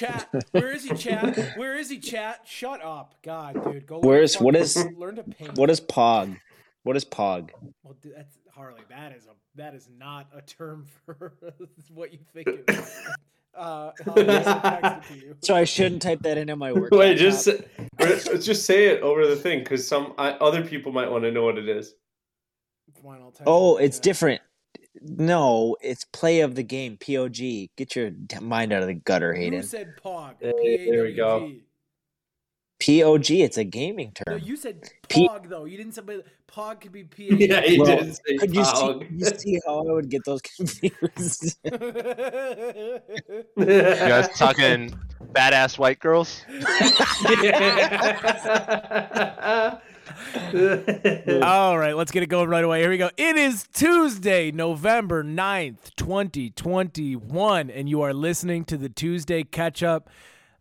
Chat. Where is he? Chat. Where is he? Chat. Shut up, God, dude. Go. Where is what is learn to paint. what is Pog? What is Pog? Well, dude, that's Harley. That is a that is not a term for what you think. It is. Uh, Harley, I just texted to you. So I shouldn't type that into my work. Wait, just laptop. say- just say it over the thing because some I, other people might want to know what it is. Fine, I'll Oh, it's different. No, it's play of the game. POG. Get your mind out of the gutter, Hayden. You said Pog. Hey, there we go. POG. It's a gaming No, term. you said P- though. You didn't say but Pog could be P. Yeah, he Well, didn't say Could you see, you see how I would get those confused? You guys talking badass white girls? All right, let's get it going right away. Here we go. It is Tuesday, November 9th, 2021, and you are listening to the Tuesday catch up.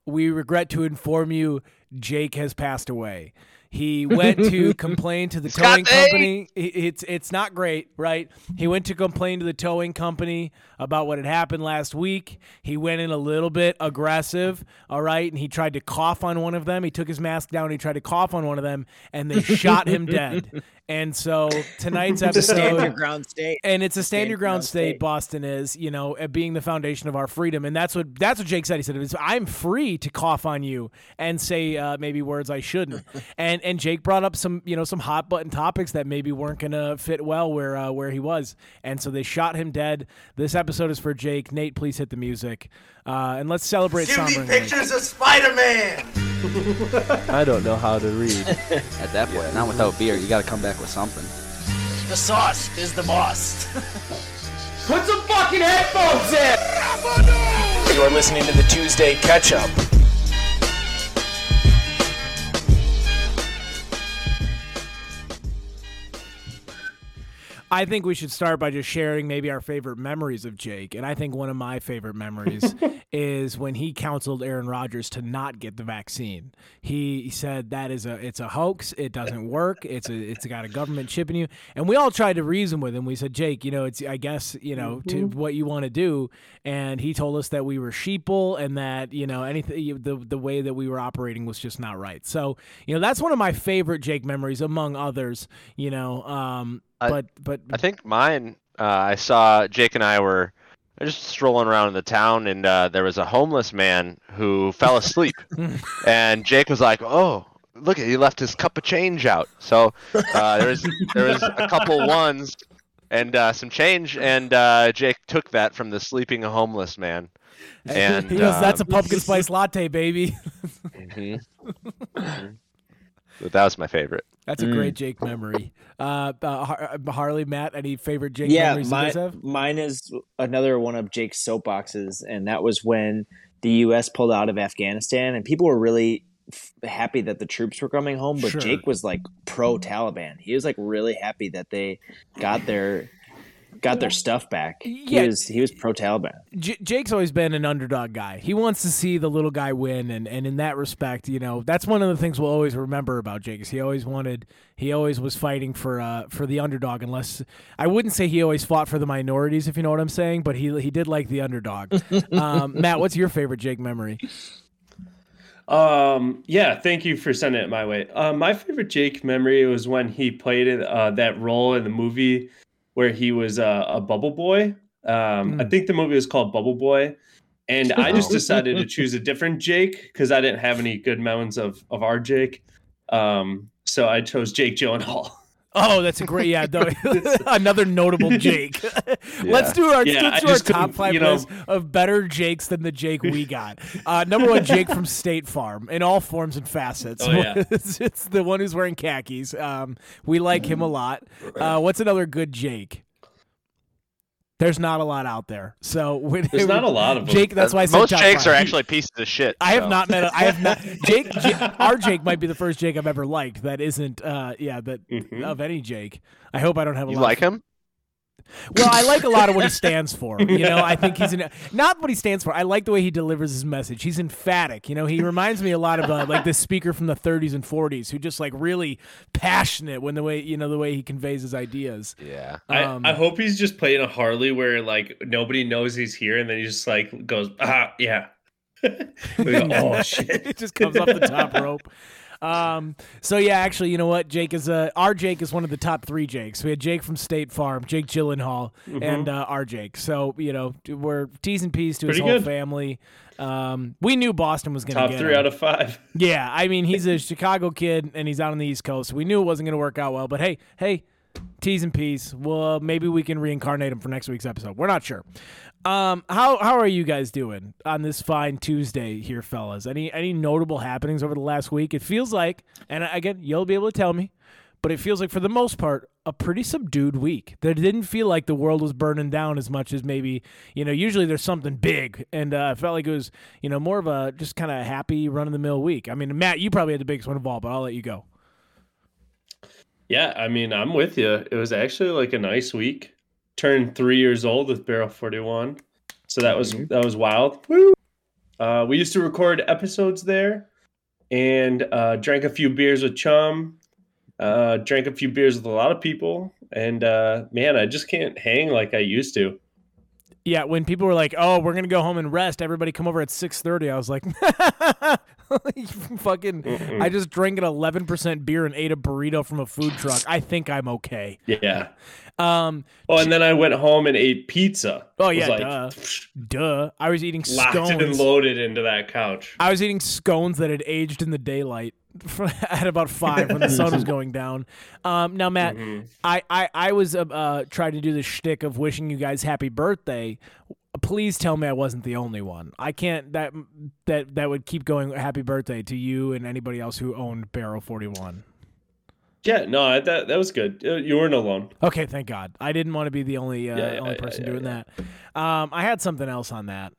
We regret to inform you Jake has passed away. He went to complain to the towing company. It's it's not great, right? He went to complain to the towing company about what had happened last week. He went in a little bit aggressive, all right, and he tried to cough on one of them. He took his mask down. He tried to cough on one of them, and they shot him dead. And so tonight's a stand your ground state. and it's a stand your ground state, state. Boston is, you know, uh, being the foundation of our freedom, and that's what that's what Jake said. He said, "It's- "I'm free to cough on you and say uh, maybe words I shouldn't." and and Jake brought up some, you know, some hot button topics that maybe weren't gonna fit well where uh, where he was, and so they shot him dead. This episode is for Jake. Nate, please hit the music, uh, and let's celebrate Give me pictures of Spider-Man. I don't know how to read. At that point, not without beer. You got to come back with something. The sauce is the boss. Put some fucking headphones in. You are listening to the Tuesday Catch Up. I think we should start by just sharing maybe our favorite memories of Jake. And I think one of my favorite memories is when he counseled Aaron Rodgers to not get the vaccine. He, said that is a it's a hoax. It doesn't work. It's a it's got a government chip in you. And we all tried to reason with him. We said, Jake, you know, it's I guess you know to what you want to do. And he told us that we were sheeple and that you know anything the the way that we were operating was just not right. So you know that's one of my favorite Jake memories among others. You know. Um, I- but but I think mine. Uh, I saw Jake and I were just strolling around in the town, and uh, there was a homeless man who fell asleep, and Jake was like, "Oh, look, he left his cup of change out." So uh, there was there was a couple ones and uh, some change, and uh, Jake took that from the sleeping homeless man. And he goes, "That's a um, pumpkin spice latte, baby." mhm. Mhm. But that was my favorite. That's a great Jake memory. Uh, uh, uh, Harley, Matt, any favorite Jake yeah, memories you guys mine, have? mine is another one of Jake's soapboxes, and that was when the U.S. pulled out of Afghanistan, and people were really f- happy that the troops were coming home, but Sure. Jake was like pro Taliban. He was like really happy that they got their got their stuff back. Yeah. He was he was pro Taliban. J- Jake's always been an underdog guy. He wants to see the little guy win, and, and in that respect, you know, that's one of the things we'll always remember about Jake. Is he always wanted, he always was fighting for uh for the underdog. Unless I wouldn't say he always fought for the minorities, if you know what I'm saying, but he he did like the underdog. um, Matt, what's your favorite Jake memory? Um, yeah, thank you for sending it my way. Uh, my favorite Jake memory was when he played uh, that role in the movie where he was uh, a bubble boy. Um, I Hmm. think the movie was called Bubble Boy. And I just decided to choose a different Jake because I didn't have any good memories of, of our Jake. Um, so I chose Jake Gyllenhaal. Oh, that's a great yeah. though- another notable Jake. let's do our Yeah, let's do our top five you know- list of better Jakes than the Jake we got. Uh, number one, Jake from State Farm in all forms and facets. Oh, yeah. it's, it's the one who's wearing khakis. Um, we like him a lot. Uh, what's another good Jake? There's not a lot out there, so when, There's not a lot of them. Jake. That's why I said Most Jakes five. are actually pieces of shit. I have not met. A, I have not. Jake, Jake. Our Jake might be the first Jake I've ever liked. That isn't. Uh, yeah. That Mhm. of any Jake. I hope I don't have a You lot. like of, him? Well, I like a lot of what he stands for. You know, I think he's an not what he stands for. I like the way he delivers his message. He's emphatic. You know, he reminds me a lot of uh, like this speaker from the 30s and 40s who just like really passionate when the way you know the way he conveys his ideas. Yeah. Um, I, I hope he's just playing a Harley where like nobody knows he's here and then he just like goes, ah, yeah. Go, oh shit! it just comes off the top rope. Um, so yeah, actually, you know what? Jake is uh, our Jake is one of the top three Jakes. We had Jake from State Farm, Jake Gyllenhaal, and uh, our Jake. So you know we're T's and P's to his Pretty whole good. family. Um, we knew Boston was going to Top get three him. out of five. Yeah, I mean he's a Chicago kid and he's out on the East Coast. We knew it wasn't going to work out well, but hey, hey, T's and P's. Well, maybe we can reincarnate him for next week's episode. We're not sure. Um, how how are you guys doing on this fine Tuesday here, fellas? Any any notable happenings over the last week? It feels like, and again, you'll be able to tell me, but it feels like for the most part a pretty subdued week. There didn't feel like the world was burning down as much as maybe you know. Usually there's something big, and uh, I felt like it was you know more of a just kind of happy run of the mill week. I mean, Matt, you probably had the biggest one of all, but I'll let you go. Yeah, I mean, I'm with you. It was actually like a nice week. Turned three years old with Barrel 41, so that was that was wild. Woo! Uh, we used to record episodes there, and uh, drank a few beers with Chum. Uh, drank a few beers with a lot of people, and uh, man, I just can't hang like I used to. Yeah, when people were like, "Oh, we're gonna go home and rest," everybody come over at six thirty. I was like, "You "Fucking!" Mm-mm. I just drank an eleven percent beer and ate a burrito from a food truck. I think I'm okay. Yeah. Um, Well, and then I went home and ate pizza. Oh, yeah, like, duh. duh. I was eating locked it and scones. loaded into that couch. I was eating scones that had aged in the daylight at about five when the sun was going down. Um, now, Matt, Mhm. I, I, I was uh, uh, trying to do the shtick of wishing you guys happy birthday. Please tell me I wasn't the only one. I can't that that that would keep going. Happy birthday to you and anybody else who owned Barrel Forty One. Yeah, no, that that was good. Uh, You weren't alone. Okay, thank God. I didn't want to be the only uh, Yeah, yeah, only yeah, person yeah, doing yeah. that. Um, I had something else on that.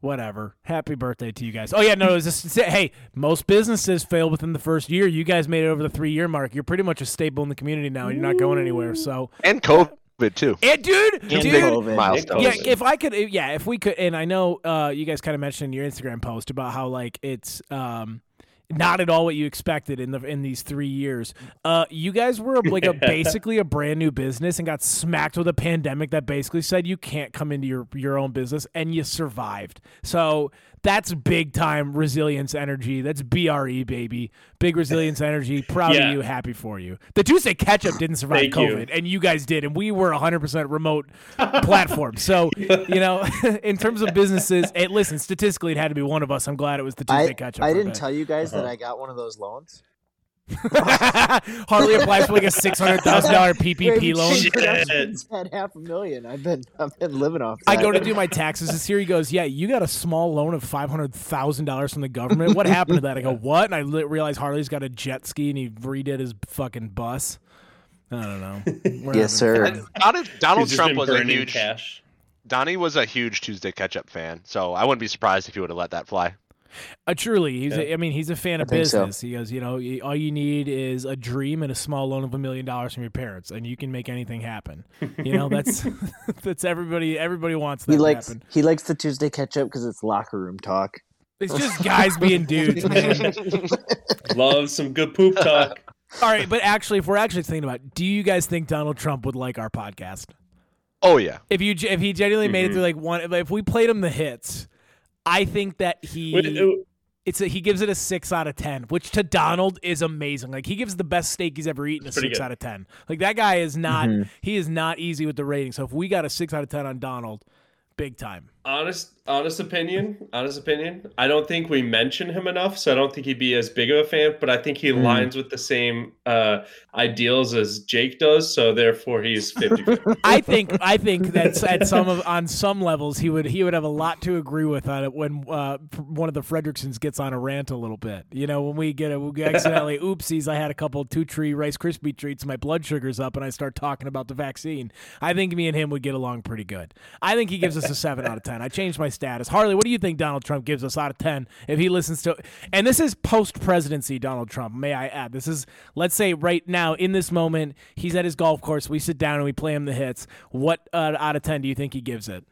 Whatever. Happy birthday to you guys. Oh yeah, no, it was just hey, most businesses fail within the first year. You guys made it over the three year mark. You're pretty much a staple in the community now. And you're not going anywhere. So, And COVID too. and dude, And dude, COVID. Milestone. yeah, if I could, yeah, if we could, and I know uh, you guys kind of mentioned in your Instagram post about how like it's um, not at all what you expected in the in these three years. Uh, you guys were like a basically a brand new business and got smacked with a pandemic that basically said you can't come into your your own business, and you survived. So that's big time resilience energy. That's BRE baby, big resilience energy. Proud Yeah. of you, happy for you. The Tuesday Ketchup didn't survive Thank you. COVID, and you guys did, and we were 100% remote platform. So, you know, in terms of businesses, it, listen, statistically, it had to be one of us. I'm glad it was the Tuesday I, Ketchup. I for didn't a tell you guys that Uh-huh. I got one of those loans. Bit. Harley applies for like a $600,000 PPP Wait, loan. Shit. Had half a million. I've been I've been living off. I go to do my taxes this year. He goes, "Yeah, you got a small loan of five hundred thousand dollars from the government. What happened to that?" I go, "What?" And I li- realize Harley's got a jet ski and he redid his fucking bus. I don't know. We're Yes, sir. fun. Donald, Donald He's Trump was a huge. cash. Donnie was a huge Tuesday Ketchup fan, so I wouldn't be surprised if he would have let that fly. Uh, truly, he's. A, Yeah. I mean, he's a fan of think so. business. He goes, you know, all you need is a dream and a small loan of a million dollars from your parents, and you can make anything happen. You know, that's that's everybody. Everybody wants that He to likes happen. he likes the Tuesday catch up because it's locker room talk. It's just guys being dudes, man. Love some good poop talk. All right, but actually, if we're actually thinking about, it, do you guys think Donald Trump would like our podcast? Oh yeah, If you if he genuinely made it Mhm. through like one, if- if we played him the hits, I think that he. Wait, uh, it's a, he gives it a six out of ten, which to Donald is amazing. Like he gives the best steak he's ever eaten a six good. out of ten. Like that guy is not Mhm. he is not easy with the rating. So if we got a six out of ten on Donald, big time. honest honest opinion honest opinion i don't think we mention him enough so i don't think he'd be as big of a fan but i think he Mm. aligns with the same uh ideals as jake does so therefore he's 50 I think I think that at some of on some levels he would he would have a lot to agree with on it when uh, one of the Fredricksons gets on a rant a little bit. You know, when we get a we accidentally oopsies, I had a couple two tree Rice Krispie treats, my blood sugar's up, and I start talking about the vaccine. I think me and him would get along pretty good. I think he gives us a seven out of ten. I changed my status. Harley, what do you think Donald Trump gives us out of ten if he listens to? And this is post presidency Donald Trump. May I add? This is let's say right now in this moment he's at his golf course. We sit down and we play him the hits. What uh, out of ten do you think he gives it?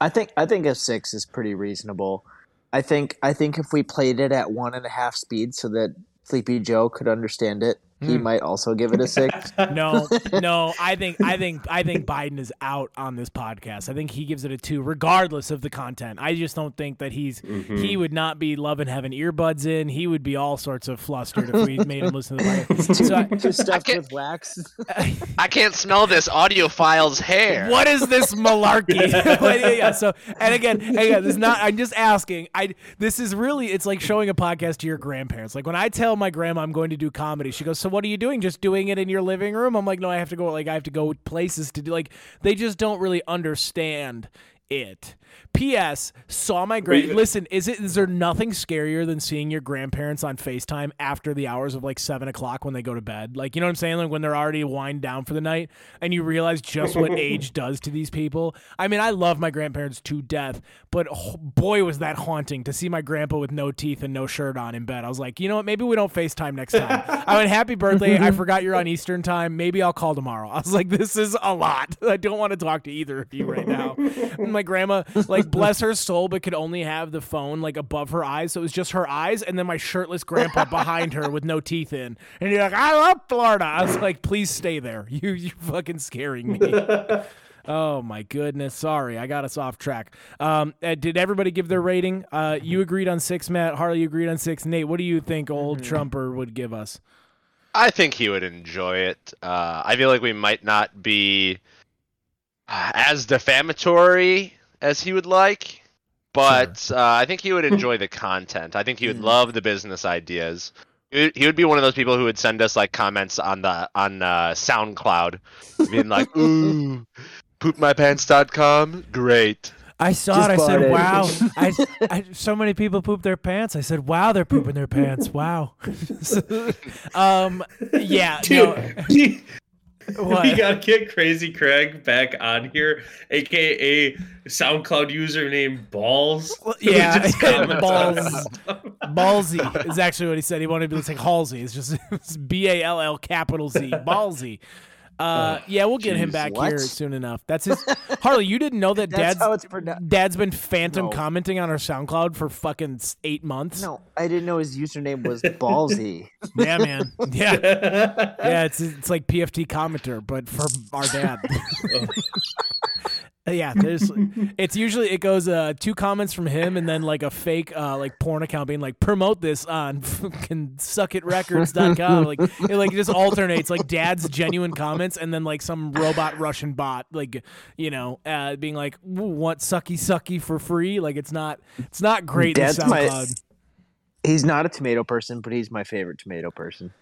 I think I think a six is pretty reasonable. I think I think if we played it at one and a half speed so that Sleepy Joe could understand it, he Mm. might also give it a six. No, no. I think I think I think Biden is out on this podcast. I think he gives it a two, regardless of the content. I just don't think that he's he would not be loving having earbuds in. He would be all sorts of flustered if we made him listen to the podcast. So I- Too stuffed can't- with wax. I can't smell this audiophile's hair. what is this malarkey? Yeah, yeah, So, and again, again, this is not. I'm just asking. I this is really. It's like showing a podcast to your grandparents. Like when I tell my grandma I'm going to do comedy, she goes, "So what are you doing? Just doing it in your living room?" I'm like, "No, I have to go. Like I have to go places to do. Like they just don't really understand." It. P.S. Saw my grand. Listen, is it? Is there nothing scarier than seeing your grandparents on Facetime after the hours of like seven o'clock when they go to bed? Like you know what I'm saying? Like when they're already wind down for the night, and you realize just what age does to these people. I mean, I love my grandparents to death, but oh, boy, was that haunting to see my grandpa with no teeth and no shirt on in bed. I was like, you know what? Maybe we don't Facetime next time. I went, happy birthday. I forgot you're on Eastern time. Maybe I'll call tomorrow. I was like, this is a lot. I don't want to talk to either of you right now. And my grandma, like, bless her soul, but could only have the phone like above her eyes. So it was just her eyes and then my shirtless grandpa behind her with no teeth in. And you're like, I love Florida. I was like, please stay there. You you're fucking scaring me. Oh my goodness! Sorry, I got us off track. Um, uh, did everybody give their rating? Uh, you agreed on six, Matt. Harley, you agreed on six. Nate, what do you think old Trumper would give us? I think he would enjoy it. Uh, I feel like we might not be uh, as defamatory as he would like, but uh, I think he would enjoy the content. I think he would love the business ideas. He would- be one of those people who would send us like comments on the on uh, SoundCloud, being like, "Ooh, poopmypants.com, great." I saw Just it. I said, bought "Wow!" I, I so many people poop their pants. I said, "Wow, they're pooping their pants." Wow. um. Yeah. Dude, No. we gotta get Crazy Craig back on here, aka SoundCloud username Balls. Well, yeah, just comment on Balls. Ballsy is actually what he said. He wanted to be like Halsey. It's just B A L L capital Z. Ballsy. Uh, yeah, we'll get him back what? here soon enough. That's his. Harley, you didn't know that Dad's how it's pronounced. Dad's been phantom No. commenting on our SoundCloud for fucking eight months. No, I didn't know his username was Ballsy. Yeah, man. Yeah, yeah. It's it's like PFT commenter, but for our dad. Yeah, there's. It's usually it goes uh two comments from him and then like a fake uh like porn account being like promote this on fucking suckitrecords.com. like it like just alternates like dad's genuine comments and then like some robot Russian bot like you know uh being like want sucky sucky for free. Like it's not it's not great. in Dad's my- He's not a tomato person, but he's my favorite tomato person.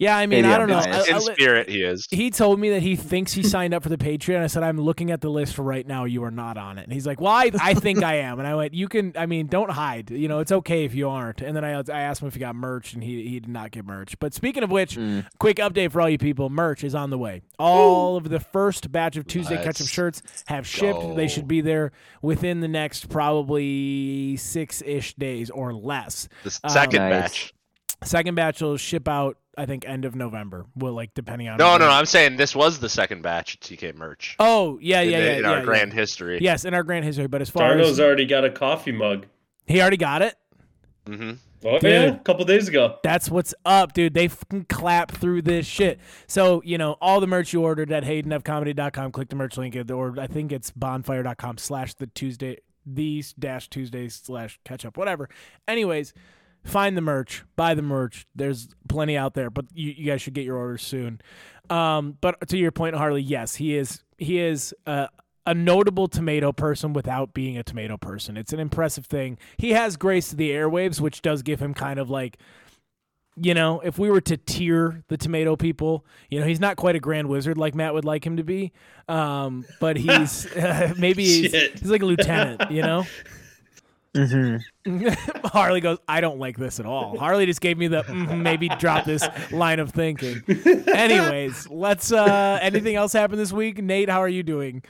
Yeah, I mean, Maybe I don't I'm know. I- I In li- spirit, he is. he told me that he thinks he signed up for the Patreon. I said, I'm looking at the list for right now. You are not on it. And he's like, Well, I, I think I am. And I went, You can, I mean, don't hide. You know, it's okay if you aren't. And then I, I asked him if he got merch, and he, he did not get merch. But speaking of which, quick update for all you people merch is on the way. All of the first batch of Tuesday Let's Ketchup shirts have shipped. They should be there within the next probably six ish days or less. The Um, second Nice. batch. Second batch will ship out, I think, end of November. Will like depending on No, no, no. I'm saying this was the second batch of TK merch Oh yeah, yeah, the- yeah. in yeah, our yeah. grand history. Yes, in our grand history. But as far Darno's as already got a coffee mug. he already got it, Mm hmm Oh yeah, Dude. a couple days ago. that's what's up, dude. They fucking clap through this shit. So you know all the merch you ordered at HaydenFComedy.com. Click the merch link, or I think it's bonfire.com slash the Tuesday these dash Tuesdays slash catch up whatever. Anyways. Find the merch, buy the merch. There's plenty out there, but you, you guys should get your orders soon. Um, but to your point, Harley, yes, he is. He is uh, a notable tomato person without being a tomato person. It's an impressive thing. He has grace to the airwaves, which does give him kind of like, you know, if we were to tier the tomato people, you know, he's not quite a grand wizard like Matt would like him to be, um, but he's maybe he's, he's like a lieutenant, you know. Mm-hmm. Harley goes, I don't like this at all. Harley just gave me the "Mhm, maybe drop this line of thinking. Anyways, let's. uh Anything else happen this week? Nate, how are you doing?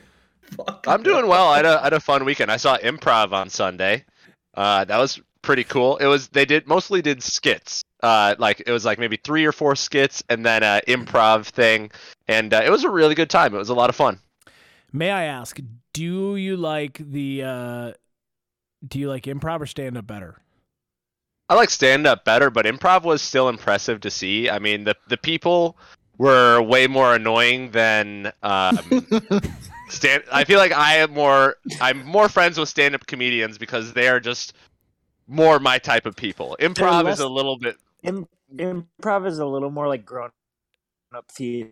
I'm doing well. I had, a, I had a fun weekend. I saw improv on Sunday. Uh, that was pretty cool. It was they did mostly did skits. Uh, like it was like maybe three or four skits and then a improv thing, and uh, it was a really good time. It was a lot of fun. May I ask, do you like the? uh Do you like improv or stand up better? I like stand up better, but improv was still impressive to see. I mean, the the people were way more annoying than um, stand. I feel like I am more. I'm more friends with stand up comedians because they are just more my type of people. Improv less- is a little bit. Im- improv is a little more like grown up theater.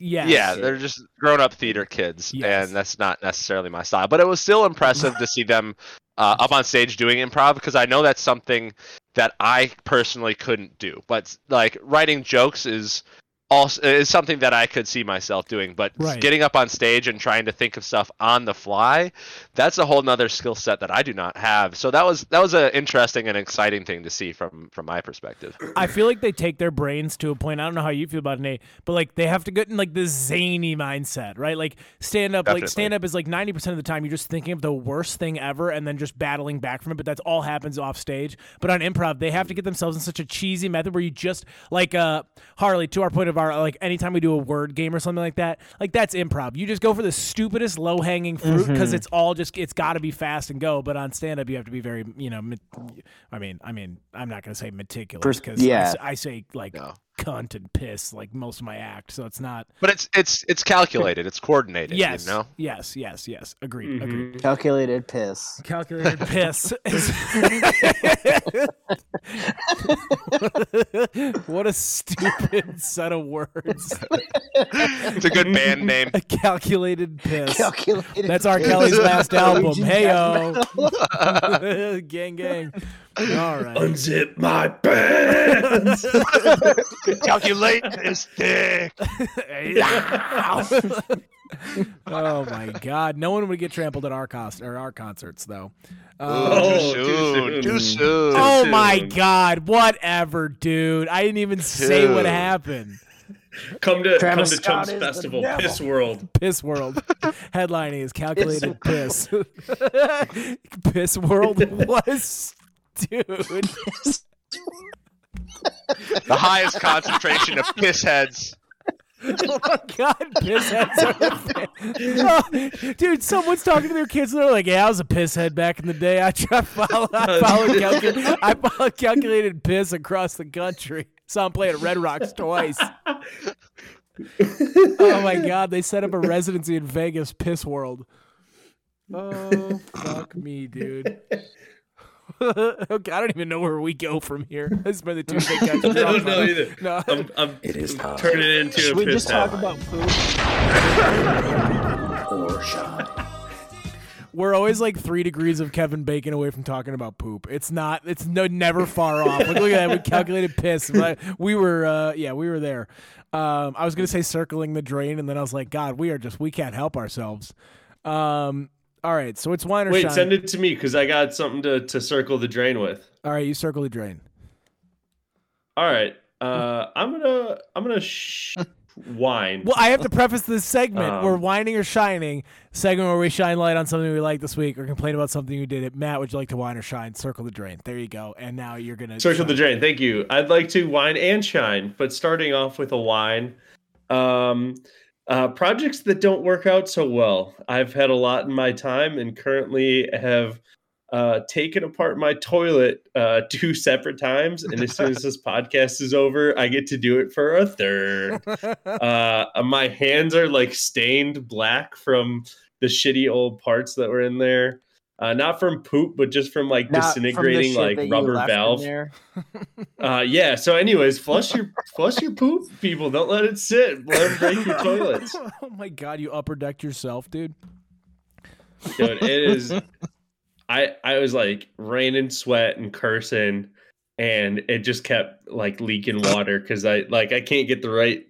Yes. Yeah, they're just grown up theater kids, Yes. and that's not necessarily my style. But it was still impressive to see them uh, up on stage doing improv because I know that's something that I personally couldn't do. But like writing jokes is also is something that I could see myself doing. But Right. getting up on stage and trying to think of stuff on the fly, that's a whole nother skill set that I do not have. So that was that was an interesting and exciting thing to see from from my perspective. I feel like they take their brains to a point. I don't know how you feel about it, Nate, but like they have to get in like this zany mindset, right? Like stand up, like stand up is like ninety percent of the time you're just thinking of the worst thing ever and then just battling back from it. But that's all happens off stage. But on improv, they have to get themselves in such a cheesy method where you just like uh Harley to our point of our like anytime we do a word game or something like that, like that's improv. You just go for the stupidest low hanging fruit because mm-hmm. it's all just it's got to be fast and go. But on stand up, you have to be very you know. met- I mean, I mean, I'm not gonna say meticulous because yeah. I say like No. Cunt and piss like most of my act, so it's not. But it's it's it's calculated, it's coordinated. Yes, you know. yes, yes, yes. Agreed. Mm-hmm. Agreed. Calculated piss. Calculated piss. what a stupid set of words. It's a good band name. A calculated piss. Calculated. That's R. Kelly's last album. Norwegian Hey death yo, gang, gang. All right. Unzip my pants. Calculate this dick. oh my god! No one would get trampled at our cost or our concerts though. Uh, Oh, too too soon. soon. Too soon. oh soon. my god! Whatever, dude. I didn't even say what happened. come to Travis come to Scott Chumps Festival. Piss World. Piss World. Headlining is calculated piss. piss World was, dude. The highest concentration of piss heads. Oh my god, piss heads are the Oh, dude, someone's talking to their kids and they're like, "Yeah, I was a piss head back in the day. I tried follow, I followed, calcul- I followed calculated piss across the country. Saw him play at Red Rocks twice. oh my god, they set up a residency in Vegas, Piss World. Oh fuck me, dude. okay, I don't even know where we go from here. This has been the Tuesday catch. I don't know either. No. I'm, I'm, it is I'm turning it into Should a we just talk head. about food? We're always like three degrees of Kevin Bacon away from talking about poop. It's not. It's no never far off. Like, look at that. We calculated piss. But we were. Uh, yeah, we were there. Um, I was gonna say circling the drain, and then I was like, God, we are just. We can't help ourselves. Um. All right. So it's wine or Wait, shine. send it to me because I got something to, to circle the drain with. All right, you circle the drain. All right. Uh, I'm gonna I'm gonna sh- wine. Well, I have to preface this segment. Um, we're whining or shining. Segment where we shine light on something we like this week, or complain about something you did. It. Matt, would you like to wine or shine? Circle the drain. There you go. And now you're gonna Circle the drain. Thank you. I'd like to wine and shine, but starting off with a wine. Um, uh, projects that don't work out so well. I've had a lot in my time and currently have uh, taken apart my toilet uh, two separate times. And as soon as this podcast is over, I get to do it for a third. uh, my hands are like stained black from the shitty old parts that were in there. Uh, not from poop, but just from like Not disintegrating shit like rubber left valve. Uh, yeah. So, anyways, flush your flush your poop, people. Don't let it sit. Let them break your toilets. oh my god, you upper decked yourself, dude. Dude, it is. I I was like raining sweat and cursing, and it just kept like leaking water because I like I can't get the right.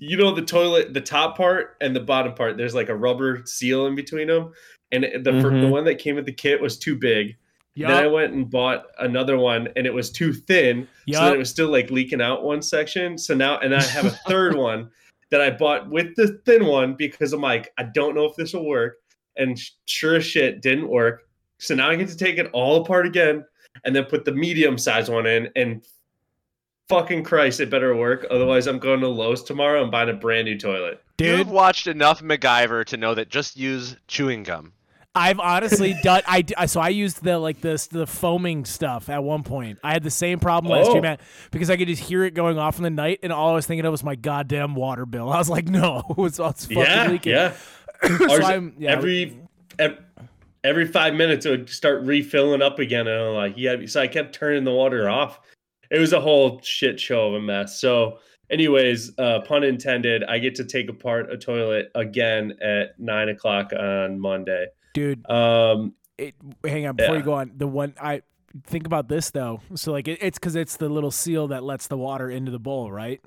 You know the toilet, the top part and the bottom part. There's like a rubber seal in between them, and it- the fir- the mm-hmm. one that came with the kit was too big. Then I went and bought another one, and it was too thin, so that it was still like leaking out one section. So now, and I have a third one that I bought with the thin one because I'm like, I don't know if this will work, and sure as shit, didn't work. So now I get to take it all apart again, and then put the medium size one in, and fucking Christ, it better work. Otherwise, I'm going to Lowe's tomorrow and buying a brand new toilet. dude. You've watched enough MacGyver to know that just use chewing gum. I've honestly done. I d- so I used the like this the foaming stuff at one point. I had the same problem last Oh. year, man, because I could just hear it going off in the night, and all I was thinking of was my goddamn water bill. I was like, no, it's, it's fucking yeah, leaking. yeah. so I'm yeah, every ev- every five minutes it would start refilling up again, and I'm like, yeah. So I kept turning the water off. It was a whole shit show of a mess. So, anyways, uh, pun intended. I get to take apart a toilet again at nine o'clock on Monday. Dude. Um, It, hang on before you go on. The one I think about this though. So like it, it's because it's the little seal that lets the water into the bowl, right?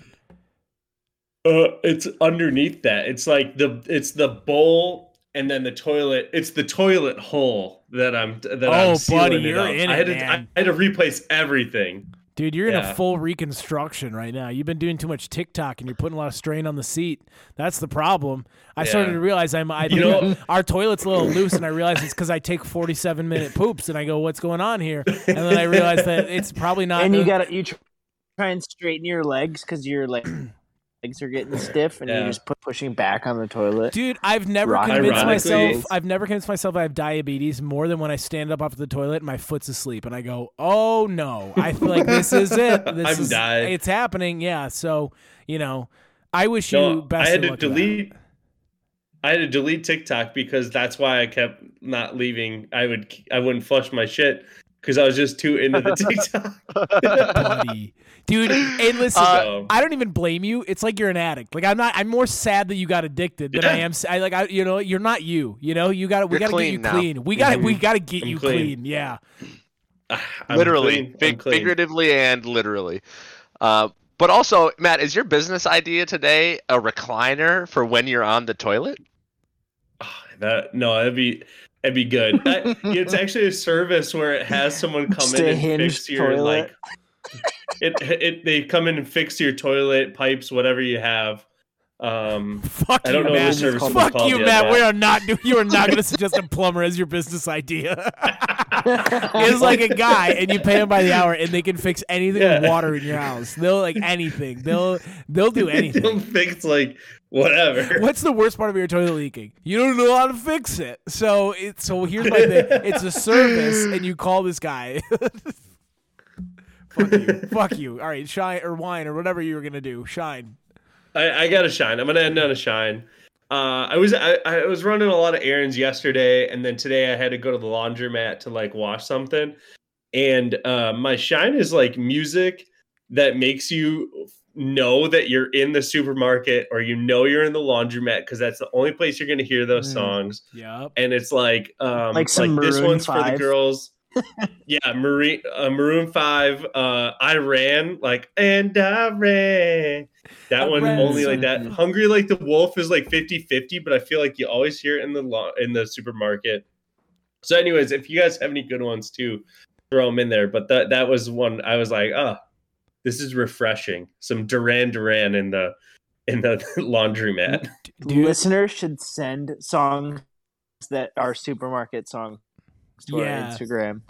Uh, it's underneath that. It's like the it's the bowl and then the toilet. It's the toilet hole that I'm that Oh, I'm sealing buddy, it you're up. in I it, had to. I had to replace everything. Dude, you're in a full reconstruction right now. You've been doing too much TikTok and you're putting a lot of strain on the seat. That's the problem. I started to realize I'm I You know- our toilet's a little loose and I realize it's because I take 47 minute poops and I go, what's going on here? And then I realize that it's probably not. and you got to you try and straighten your legs because you're like legs are getting stiff, and Yeah. you're just pu- pushing back on the toilet. Dude, I've never Rock- convinced Ironically- myself. I've never convinced myself I have diabetes more than when I stand up off the toilet and my foot's asleep, and I go, "Oh no!" I feel like this is it. This I've is died. it's happening. Yeah. So you know, I wish you best. I had of to luck delete. I had to delete TikTok because that's why I kept not leaving. I would I wouldn't flush my shit because I was just too into the TikTok. Dude, and listen, Uh, I don't even blame you. It's like you're an addict. Like I'm not. I'm more sad that you got addicted than I Yeah. am. s- I like. I, you know, you're not you. You know, you got. We got to get you now. clean. We got. to We Mhm. got to get I'm you clean. clean. Yeah. I'm literally, clean, I'm fig- clean. figuratively and literally. Uh, but also, Matt, is your business idea today a recliner for when you're on the toilet? Ah, That no, that'd be that'd be good. I- it's actually a service where it has someone come Just in and fix your toilet. like. It it they come in and fix your toilet pipes, whatever you have. Um, Fuck I don't you, know Matt. the service Fuck called you, yet, Matt. Matt. We are not. You are not going to suggest a plumber as your business idea. it's like a guy, and you pay him by the hour, and they can fix anything with water in your house. They'll like anything. They'll they'll do anything. they'll fix like whatever. What's the worst part of your toilet leaking? You don't know how to fix it. So it's so here's my thing. It's a service, and you call this guy. Fuck you. Fuck you. All right, shine or wine or whatever you were gonna do. Shine. I, I got to shine. I'm gonna end on a shine. Uh, I was I, I was running a lot of errands yesterday, and then today I had to go to the laundromat to like wash something. And uh, my shine is like music that makes you know that you're in the supermarket or you know you're in the laundromat because that's the only place you're gonna hear those Mm. songs. Yeah. And it's like um, Like some this Maroon one's for the girls. yeah, Maroon uh, Maroon Five. Uh, I ran like and I ran. That I one ran only like that. Hungry like the wolf is like 50-50, but I feel like you always hear it in the lo- in the supermarket. So, anyways, if you guys have any good ones too, throw them in there. But that that was one I was like, ah, this is refreshing. Some Duran Duran in the in the laundromat. Dude, Listeners should send songs that are supermarket songs to Yeah. our Instagram.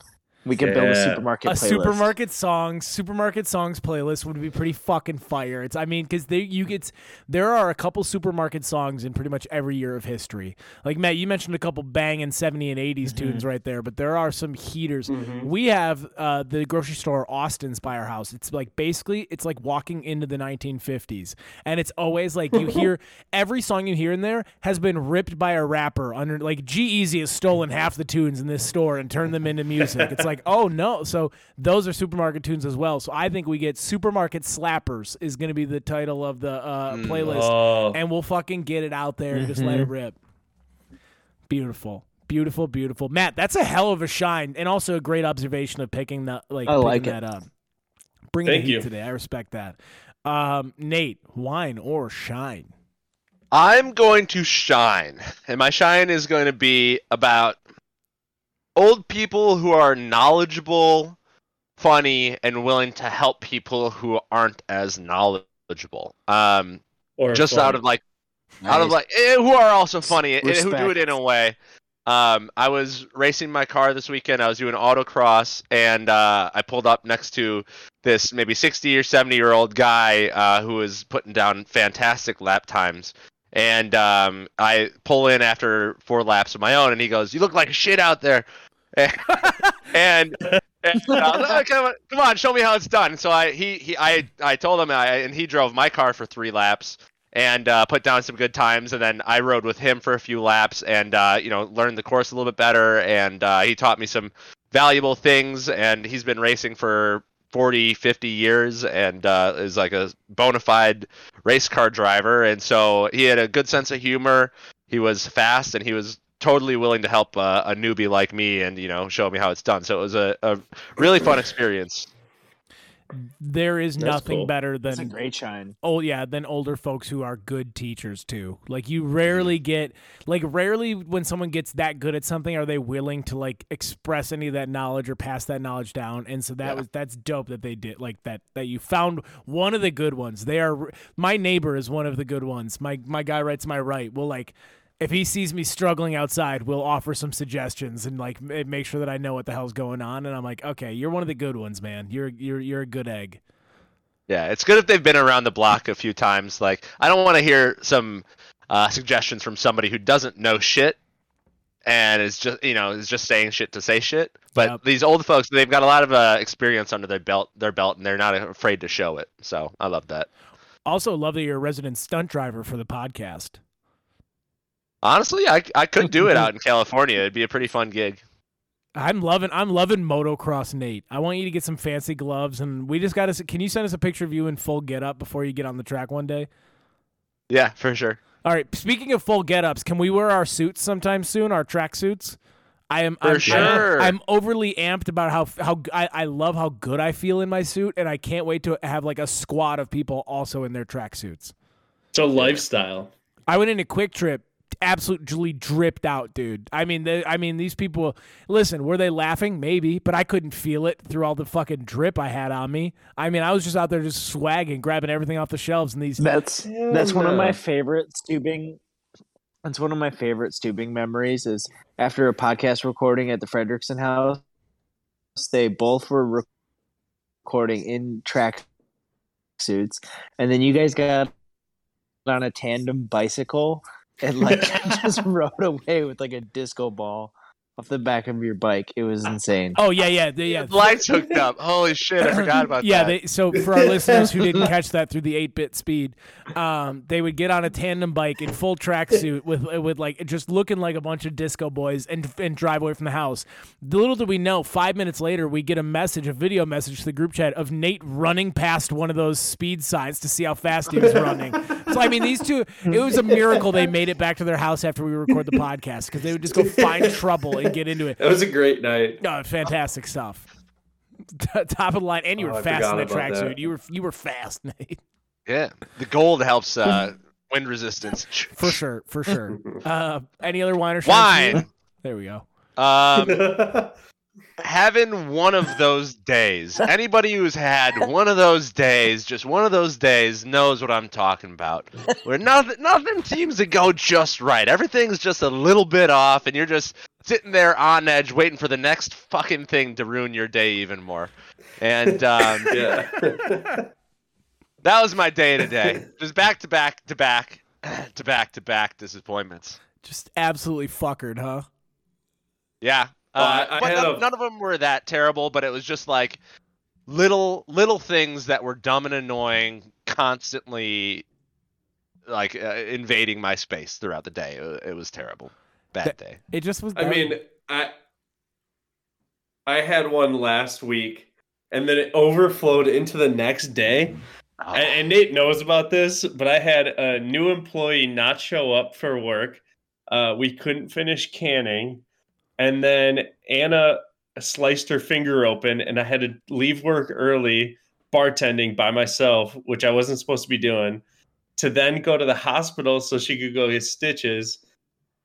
We could build a supermarket a playlist. supermarket songs supermarket songs playlist would be pretty fucking fire. It's i mean because they you get there are a couple supermarket songs in pretty much every year of history. Like matt you mentioned a couple banging 70 and 80s Mm-hmm. tunes right there but there are some heaters. We have uh, the grocery store austin's by our house. It's like basically it's like walking into the 1950s and it's always like you hear every song you hear in there has been ripped by a rapper under like g-eazy has stolen half the tunes in this store and turned them into music. It's like oh no. So those are supermarket tunes as well. So i think we get supermarket slappers is going to be the title of the uh, playlist. Oh, and we'll fucking get it out there and just let it rip. Beautiful. Beautiful beautiful. Matt that's a hell of a shine and also a great observation of picking the like I like that it. up. Bringing Thank heat you. today. I respect that. Um nate wine or shine? I'm going to shine, and my shine is going to be about old people who are knowledgeable, funny, and willing to help people who aren't as knowledgeable. Um, or just fun. out of like out of like eh, who are also funny and who do it in a way. Um, I was racing my car this weekend. I was doing autocross, and uh, I pulled up next to this maybe sixty or seventy year old guy uh, who was putting down fantastic lap times. And um, I pull in after four laps of my own, and he goes, "You look like shit out there," and. and and like, come, on, come on, show me how it's done. So I he, he I I told him I and he drove my car for three laps and uh, put down some good times. And then I rode with him for a few laps and uh, you know learned the course a little bit better. And uh, he taught me some valuable things. And he's been racing for 40, 50 years and uh, is like a bona fide race car driver. And so he had a good sense of humor. He was fast and he was totally willing to help uh, a newbie like me and you know show me how it's done. So it was a, a really fun experience. There is That's nothing cool. better That's a than great shine. oh yeah than older folks who are good teachers too. Like you rarely get like rarely when someone gets that good at something are they willing to like express any of that knowledge or pass that knowledge down. And so that Yeah. was that's dope that they did like that that you found one of the good ones. They are my neighbor is one of the good ones. My my guy right to my right will like if he sees me struggling outside, we'll offer some suggestions and like make sure that I know what the hell's going on. And I'm like, okay, you're one of the good ones, man. You're you're you're a good egg. Yeah, it's good if they've been around the block a few times. Like I don't want to hear some uh, suggestions from somebody who doesn't know shit and is just you know is just saying shit to say shit. But Yep. these old folks, they've got a lot of uh, experience under their belt, their belt, and they're not afraid to show it. So I love that. Also, love that you're a resident stunt driver for the podcast. Honestly, I I could do it out in California. It'd be a pretty fun gig. I'm loving I'm loving motocross Nate. I want you to get some fancy gloves and we just got to can you send us a picture of you in full get up before you get on the track one day? Yeah, for sure. All right, speaking of full get-ups, can we wear our suits sometime soon, our track suits? I am For I'm, sure. I'm, I'm overly amped about how how I, I love how good I feel in my suit and I can't wait to have like a squad of people also in their track suits. It's a lifestyle. I went into QuikTrip, absolutely dripped out, dude. I mean, they, I mean, these people. Listen, were they laughing? Maybe, but I couldn't feel it through all the fucking drip I had on me. I mean, I was just out there just swagging, grabbing everything off the shelves, and these. That's that's one of my favorite Stubing. That's one of my favorite Stubing memories. Is after a podcast recording at the Fredrickson house, they both were rec- recording in track suits, and then you guys got on a tandem bicycle and like just rode away with like a disco ball off the back of your bike. It was insane. Oh yeah, yeah, they, yeah. Lights hooked up. Holy shit! I forgot about yeah, that. they so for our listeners who didn't catch that through the eight bit speed, um, they would get on a tandem bike in full tracksuit with with like just looking like a bunch of disco boys and and drive away from the house. Little did we know, five minutes later, we get a message, a video message to the group chat of Nate running past one of those speed signs to see how fast he was running. so I mean, these two, it was a miracle they made it back to their house after we record the podcast because they would just go find trouble and get into it. It was a great night. No, fantastic stuff. Top of the line, and you Oh, were I fast in the that about tracksuit. You were you were fast, Nate. Yeah, the gold helps uh, wind resistance. For sure, for sure. Uh, any other wine or shots? Wine. There we go. Um, having one of those days. Anybody who's had one of those days, just one of those days, knows what I'm talking about. Where nothing, nothing seems to go just right. Everything's just a little bit off, and you're just sitting there on edge, waiting for the next fucking thing to ruin your day even more. And um, yeah. that was my day today. Just back to back to back to back to back disappointments. Just absolutely fuckered, huh? Yeah. Well, Uh, I- I but none, a- none of them were that terrible, but it was just like little little things that were dumb and annoying, constantly like uh, invading my space throughout the day. It, it was terrible. Bad That- day. It just was. I mean, I I had one last week, and then it overflowed into the next day. Oh, And, and Nate knows about this, but I had a new employee not show up for work. Uh, we couldn't finish canning, and then Anna sliced her finger open, and I had to leave work early, bartending by myself, which I wasn't supposed to be doing, to then go to the hospital so she could go get stitches.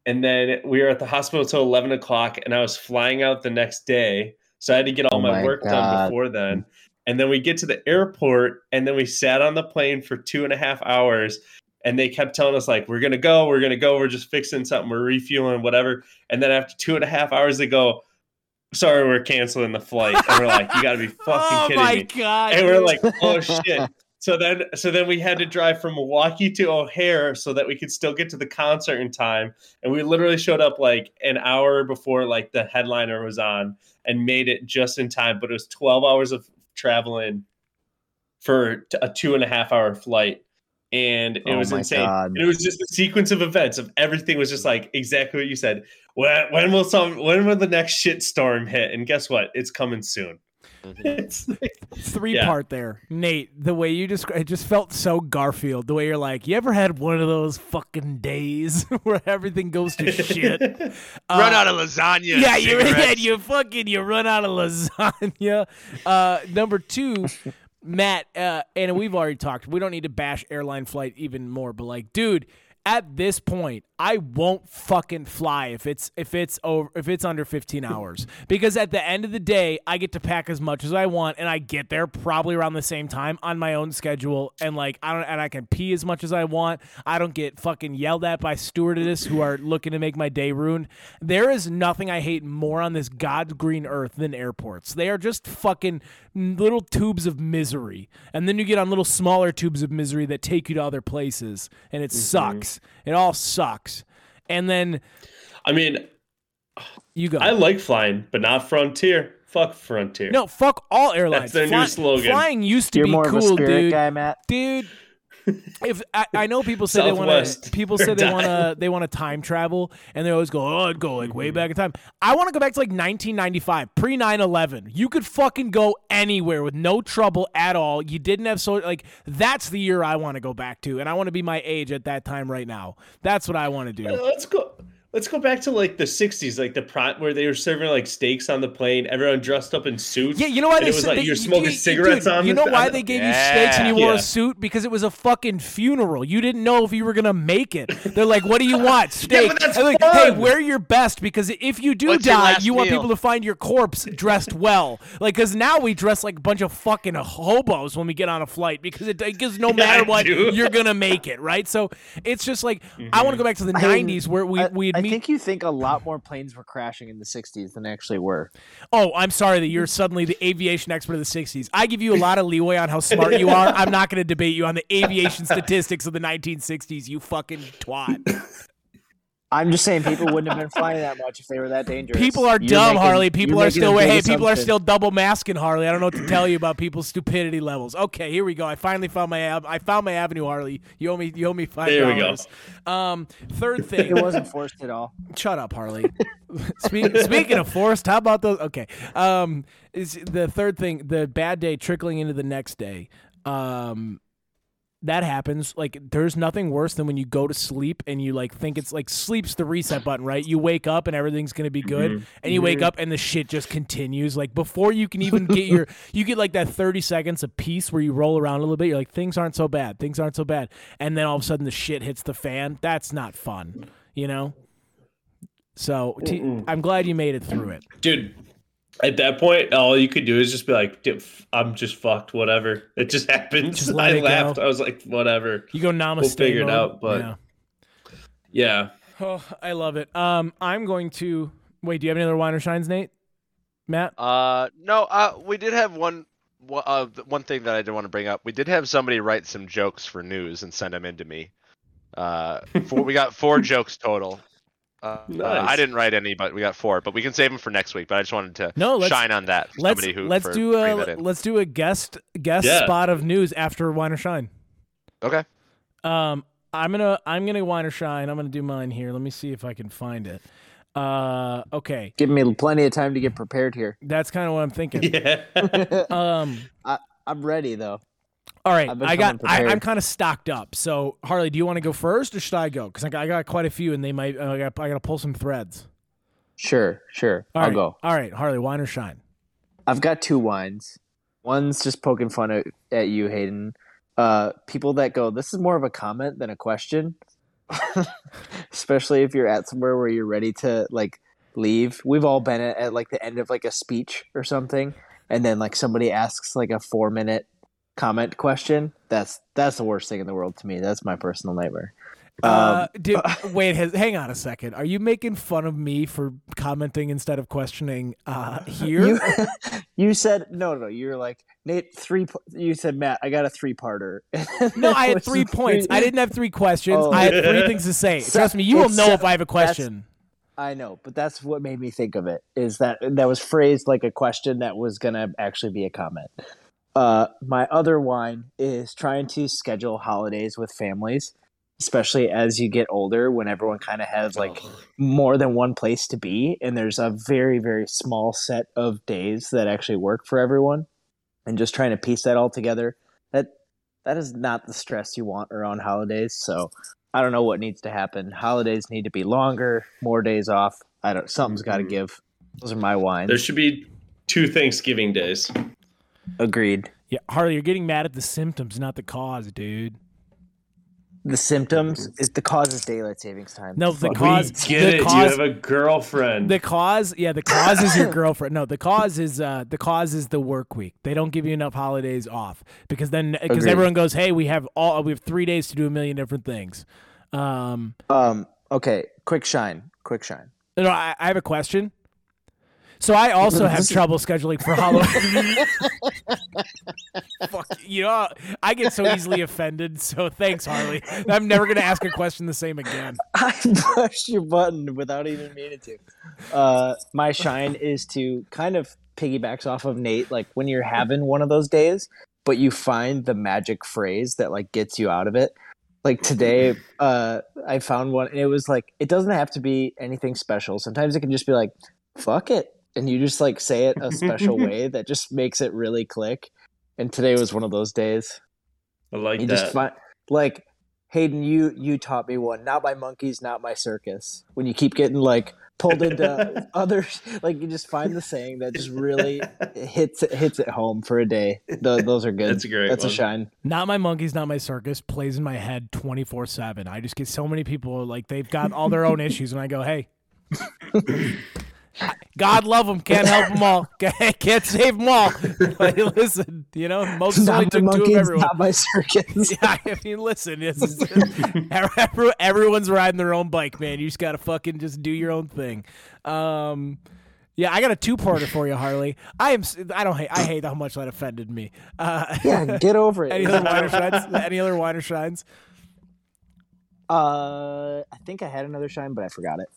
And then we were at the hospital till eleven o'clock, and I was flying out the next day, so I had to get all Oh my, my work done before then. And then we get to the airport, and then we sat on the plane for two and a half hours. And they kept telling us, like, we're going to go, we're going to go, we're just fixing something, we're refueling, whatever. And then after two and a half hours, they go, sorry, we're canceling the flight. And we're like, you got to be fucking oh kidding my me. god! And we're like, oh shit. So then, so then we had to drive from Milwaukee to O'Hare so that we could still get to the concert in time. And we literally showed up like an hour before like the headliner was on and made it just in time. But it was twelve hours of traveling for a two and a half hour flight, and it Oh was insane. God. And it was just a sequence of events of everything was just like exactly what you said. When, when will some? When will the next shit storm hit? And guess what? It's coming soon. It's like, Three Yeah. part there, Nate. The way you described it just felt so Garfield. The way you're like, you ever had one of those fucking days where everything goes to shit? Run Uh, out of lasagna. yeah, you cigarettes. yeah, you fucking you run out of lasagna. Uh, number two, Matt, uh, and we've already talked. We don't need to bash airline flight even more, but like, dude, at this point, I won't fucking fly if it's if it's over if it's under 15 hours because at the end of the day, I get to pack as much as I want and I get there probably around the same time on my own schedule and like I don't and I can pee as much as I want. I don't get fucking yelled at by stewardesses who are looking to make my day ruined. There is nothing I hate more on this god green earth than airports. They are just fucking little tubes of misery. And then you get on little smaller tubes of misery that take you to other places and it mm-hmm. sucks. It all sucks. And then I mean, you go. I like flying, but not Frontier. Fuck Frontier. no, fuck all airlines. That's their new slogan. Flying used to You're be more cool, of a spirit dude. guy, Matt. dude if I, I know people say they want to people say they want to they want to time travel and they always go oh I'd go like Mm-hmm. way back in time. I want to go back to like 1995 pre 9/11 you could fucking go anywhere with no trouble at all. You didn't have so like that's the year I want to go back to and I want to be my age at that time right now. That's what I want to do Let's go. Let's go back to like the '60s, like the prime where they were serving like steaks on the plane. Everyone dressed up in suits. Yeah, you know why and they it was like they- you're smoking you- cigarettes dude, on. You the- know why on they the- gave you steaks and you wore Yeah. a suit because it was a fucking funeral. You didn't know if you were gonna make it. They're like, "What do you want? Steak." but that's like, hey, wear your best because if you do What's die, last you want meal? people to find your corpse dressed well. Like, because now we dress like a bunch of fucking hobos when we get on a flight because it because no matter I what, do. you're gonna make it, right? So it's just like I want to mm-hmm. go back to the I '90s where we I, we'd I meet. think you think a lot more planes were crashing in the 60s than actually were. Oh, I'm sorry that you're suddenly the aviation expert of the 60s. I give you a lot of leeway on how smart you are. I'm not going to debate you on the aviation statistics of the 1960s, you fucking twat. I'm just saying people wouldn't have been flying that much if they were that dangerous. People are You're dumb, making- Harley. People you're are making a still big hey, people are still double masking, Harley. I don't know what to tell you about people's stupidity levels. Okay, here we go. I finally found my av- I found my avenue, Harley. You owe me you owe me five There we go. Um, third thing. It wasn't forced at all. Shut up, Harley. Speak, speaking of forced, how about those? Okay. Um, is the third thing the bad day trickling into the next day. Um, that happens. Like, there's nothing worse than when you go to sleep and you like think it's like sleep's the reset button, right? You wake up and everything's gonna be good, mm-hmm. and you wake up and the shit just continues. Like before you can even get your, you get like that 30 seconds of peace where you roll around a little bit. You're like, things aren't so bad. Things aren't so bad, and then all of a sudden the shit hits the fan. That's not fun, you know. So t- I'm glad you made it through it. dude. At that point, all you could do is just be like, "I'm just fucked." Whatever. It just happens." Just I it go. laughed. I was like, "Whatever." You go namaste. We'll figure it out, but- yeah. Yeah. Oh, I love it. Um, I'm going to wait. Do you have any other wine or shines, Nate? Matt? Uh, no. Uh, we did have one. one- Uh, one thing that I did want to bring up. We did have somebody write some jokes for news and send them in to me. Uh, four, we got four jokes total. Uh, uh, I didn't write any, but we got four. But we can save them for next week. But I just wanted to No, let's- shine on that. Let's somebody who let's do a let's do a guest guest Yeah. spot of news after wine or shine. Okay. Um, I'm gonna I'm gonna wine or shine. I'm gonna do mine here. Let me see if I can find it. Uh, okay, Give me plenty of time to get prepared here. that's kind of what I'm thinking. Yeah. Um, I'm ready though. All right, I got I, I'm kind of stocked up. So Harley, do you want to go first or should I go? Because I, got- I got quite a few, and they might I got I got to pull some threads. Sure, sure. All I'll right. go. All right, Harley, wine or shine? I've got two wines. One's just poking fun at, at you, Hayden. Uh, people that go, this is more of a comment than a question. Especially if you're at somewhere where you're ready to like leave. We've all been at, at like the end of like a speech or something, and then like somebody asks like a four minute comment question. That's that's the worst thing in the world to me. That's my personal nightmare. Uh, Um, dude, wait, has, hang on a second. Are you making fun of me for commenting instead of questioning uh, here? You, You said no, no. You're like Nate. Three. You said Matt. I got a three-parter. No, I had three points. I didn't have three questions. Oh. I had three things to say. Trust me, you will know if I have a question. I know, but that's what made me think of it. Is that that was phrased like a question that was gonna actually be a comment. Uh, my other wine is trying to schedule holidays with families, especially as you get older, when everyone kind of has like more than one place to be, and there's a very very small set of days that actually work for everyone, and just trying to piece that all together. That that is not the stress you want around holidays. So I don't know what needs to happen. Holidays need to be longer, more days off. I don't. Something's got to Mhm. give. Those are my wines. There should be two Thanksgiving days. Agreed. Yeah, Harley, you're getting mad at the symptoms, not the cause, dude. The symptoms is the cause is daylight savings time. No, the Fuck. cause. we get the it. Cause, you have a girlfriend. the cause, yeah, the cause is your girlfriend. No, the cause is uh, the cause is the work week. They don't give you enough holidays off because then because everyone goes, hey, we have all we have three days to do a million different things. Um, Um. Okay. Quick shine. Quick shine. no, I, I have a question. So I also have trouble scheduling for Halloween. Fuck you know, I get so easily offended. So thanks, Harley. I'm never gonna ask a question the same again. I pushed your button without even meaning to. Uh, my shine is to kind of piggybacks off of Nate. Like when you're having one of those days, but you find the magic phrase that like gets you out of it. Like today, uh, I found one, and it was like it doesn't have to be anything special. Sometimes it can just be like, "Fuck it," and you just like say it a special way that just makes it really click. And today was one of those days. I like You that. just find like Hayden, you you taught me one. Not my monkeys, not my circus. When you keep getting like pulled into others, like you just find the saying that just really hits it hits it home for a day. Tho- those are good. That's a great That's a shine. Not my monkeys, not my circus plays in my head 24 7. I just get so many people like they've got all their own issues, and I go, hey, God love them, can't help them all, can't can't save them all. Like, listen, you know, most only Not the took two of monkeys, everyone. not my circus. Yeah, I mean, listen, it's, every- everyone's riding their own bike, man. You just gotta fucking just do your own thing. Um, yeah, I got a two-parter for you, Harley. I am. s- I don't hate. I hate how much that offended me. Uh, yeah, get over it. any other winer shines? Any other winer shines? Uh, I think I had another shine, but I forgot it.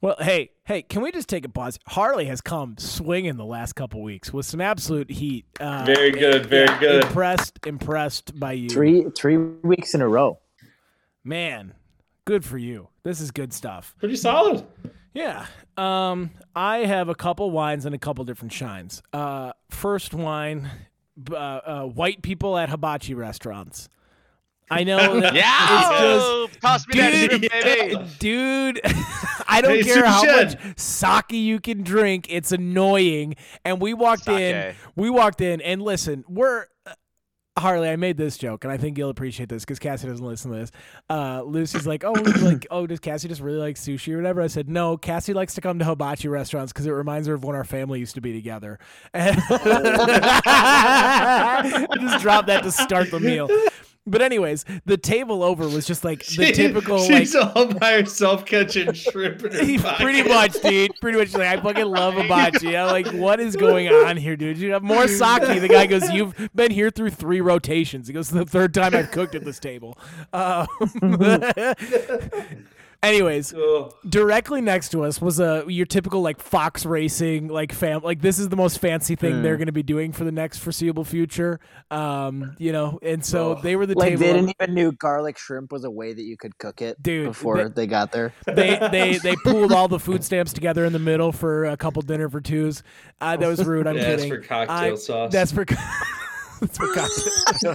Well, hey, hey, can we just take a pause? Harley has come swinging the last couple weeks with some absolute heat. Uh, Very good, very yeah, good. Impressed, impressed by you, Three three weeks in a row. man. Good for you. This is good stuff. Pretty solid. Yeah. Um, I have a couple wines and a couple different shines. Uh, first wine, uh, uh, white people at hibachi restaurants. I know that Yeah, it's toss me that Dude, shrimp, baby. dude. I don't Hey, care how Shed. much sake you can drink. It's annoying. And we walked in. We walked in, and listen, we're. uh, Harley, I made this joke, and I think you'll appreciate this because Cassie doesn't listen to this. Uh, Lucy's like, "Oh, like, oh, does Cassie just really like sushi or whatever?" I said, "No, Cassie likes to come to hibachi restaurants because it reminds her of when our family used to be together." And I just dropped that to start the meal. But anyways, the table over was just like the She- typical like She's all by herself catching shrimp pretty much, dude. Pretty much, like I fucking love hibachi. I'm like, what is going on here, dude? You have more sake. The guy goes, "You've been here through three rotations." He goes, "The third time I've cooked at this table." Um, anyways, Oh, directly next to us was a your typical like Fox Racing like fam. Like this is the most fancy thing they're going to be doing for the next foreseeable future. Um, you know, and so Oh. they were the Like table. they didn't even knew garlic shrimp was a way that you could cook it Dude, before they- they got there. they they they pooled all the food stamps together in the middle for a couple dinner for twos. Uh, that was rude. I'm Yeah, that's for cocktail I- sauce. That's for. that's for cocktail.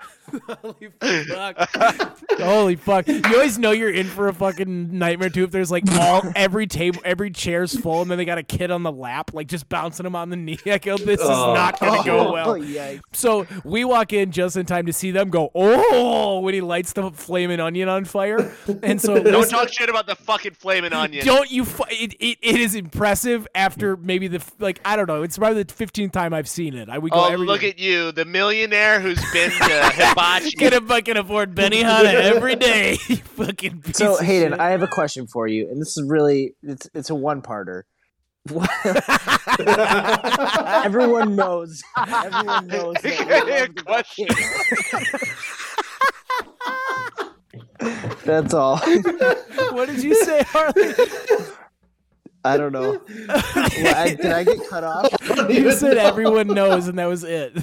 Holy fuck! Holy fuck! You always know you're in for a fucking nightmare too. If there's like all every table, every chair's full, and then they got a kid on the lap, like just bouncing him on the knee. I go, oh, this is Oh. not gonna go oh, well. Oh. So we walk in just in time to see them go, oh, when he lights the flaming onion on fire. And so Don't listen- talk shit about the fucking flaming onion. don't you? Fu- it, it, it is impressive after maybe the like I don't know. It's probably the fifteenth time I've seen it. I would go Oh, every look year. at you, the millionaire who's been to hibachi hibachi. Get a fucking afford Benihana every day. you fucking piece So of Hayden, shit. I have a question for you, and this is really it's it's a one parter. everyone knows. Everyone knows. That we Question. That's all. what did you say, Harley? I don't know. Well, I, did I get cut off? You said everyone knows, and that was it.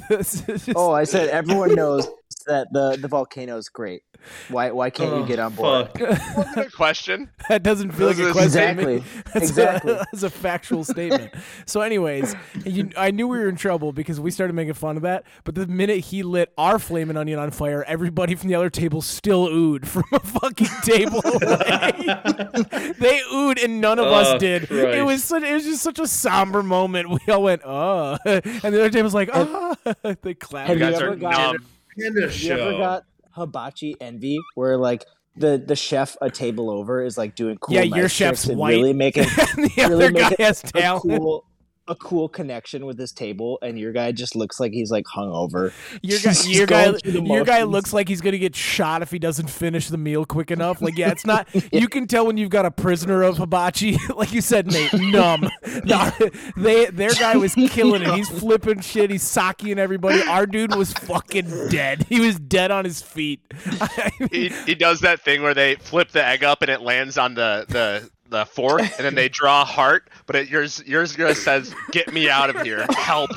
Oh, I said everyone knows that the the volcano is great. Why why can't you oh, get on board? Oh, Fuck. Wasn't a question. that doesn't feel like a question. Exactly. That's Exactly. A, that's a factual statement. So, anyways, you, I knew we were in trouble because we started making fun of that. But the minute he lit our flaming onion on fire, everybody from the other table still oohed from a fucking table away. they oohed, and none of Oh, us did. It was such, it was just such a somber moment. We all went, oh, and the other table's like, oh, they clapped. Have You you guys ever are got dumb. Panda Have you ever got hibachi envy where like the the chef a table over is like doing cool Yeah, your chef's tricks and white. really making and the really other guy make has a talent. cool a cool connection with this table and your guy just looks like he's like hungover. Your guy, your guy, going through the your guy looks like he's gonna get shot if he doesn't finish the meal quick enough. Like, yeah, it's not. You can tell when you've got a prisoner of hibachi, like you said, Nate. Numb. No, they, their guy was killing it. He's flipping shit. He's sakiing everybody. Our dude was fucking dead. He was dead on his feet. I mean, He, he does that thing where they flip the egg up and it lands on the the, the fork, and then they draw a heart. But it, yours yours just says, "Get me out of here! Help!"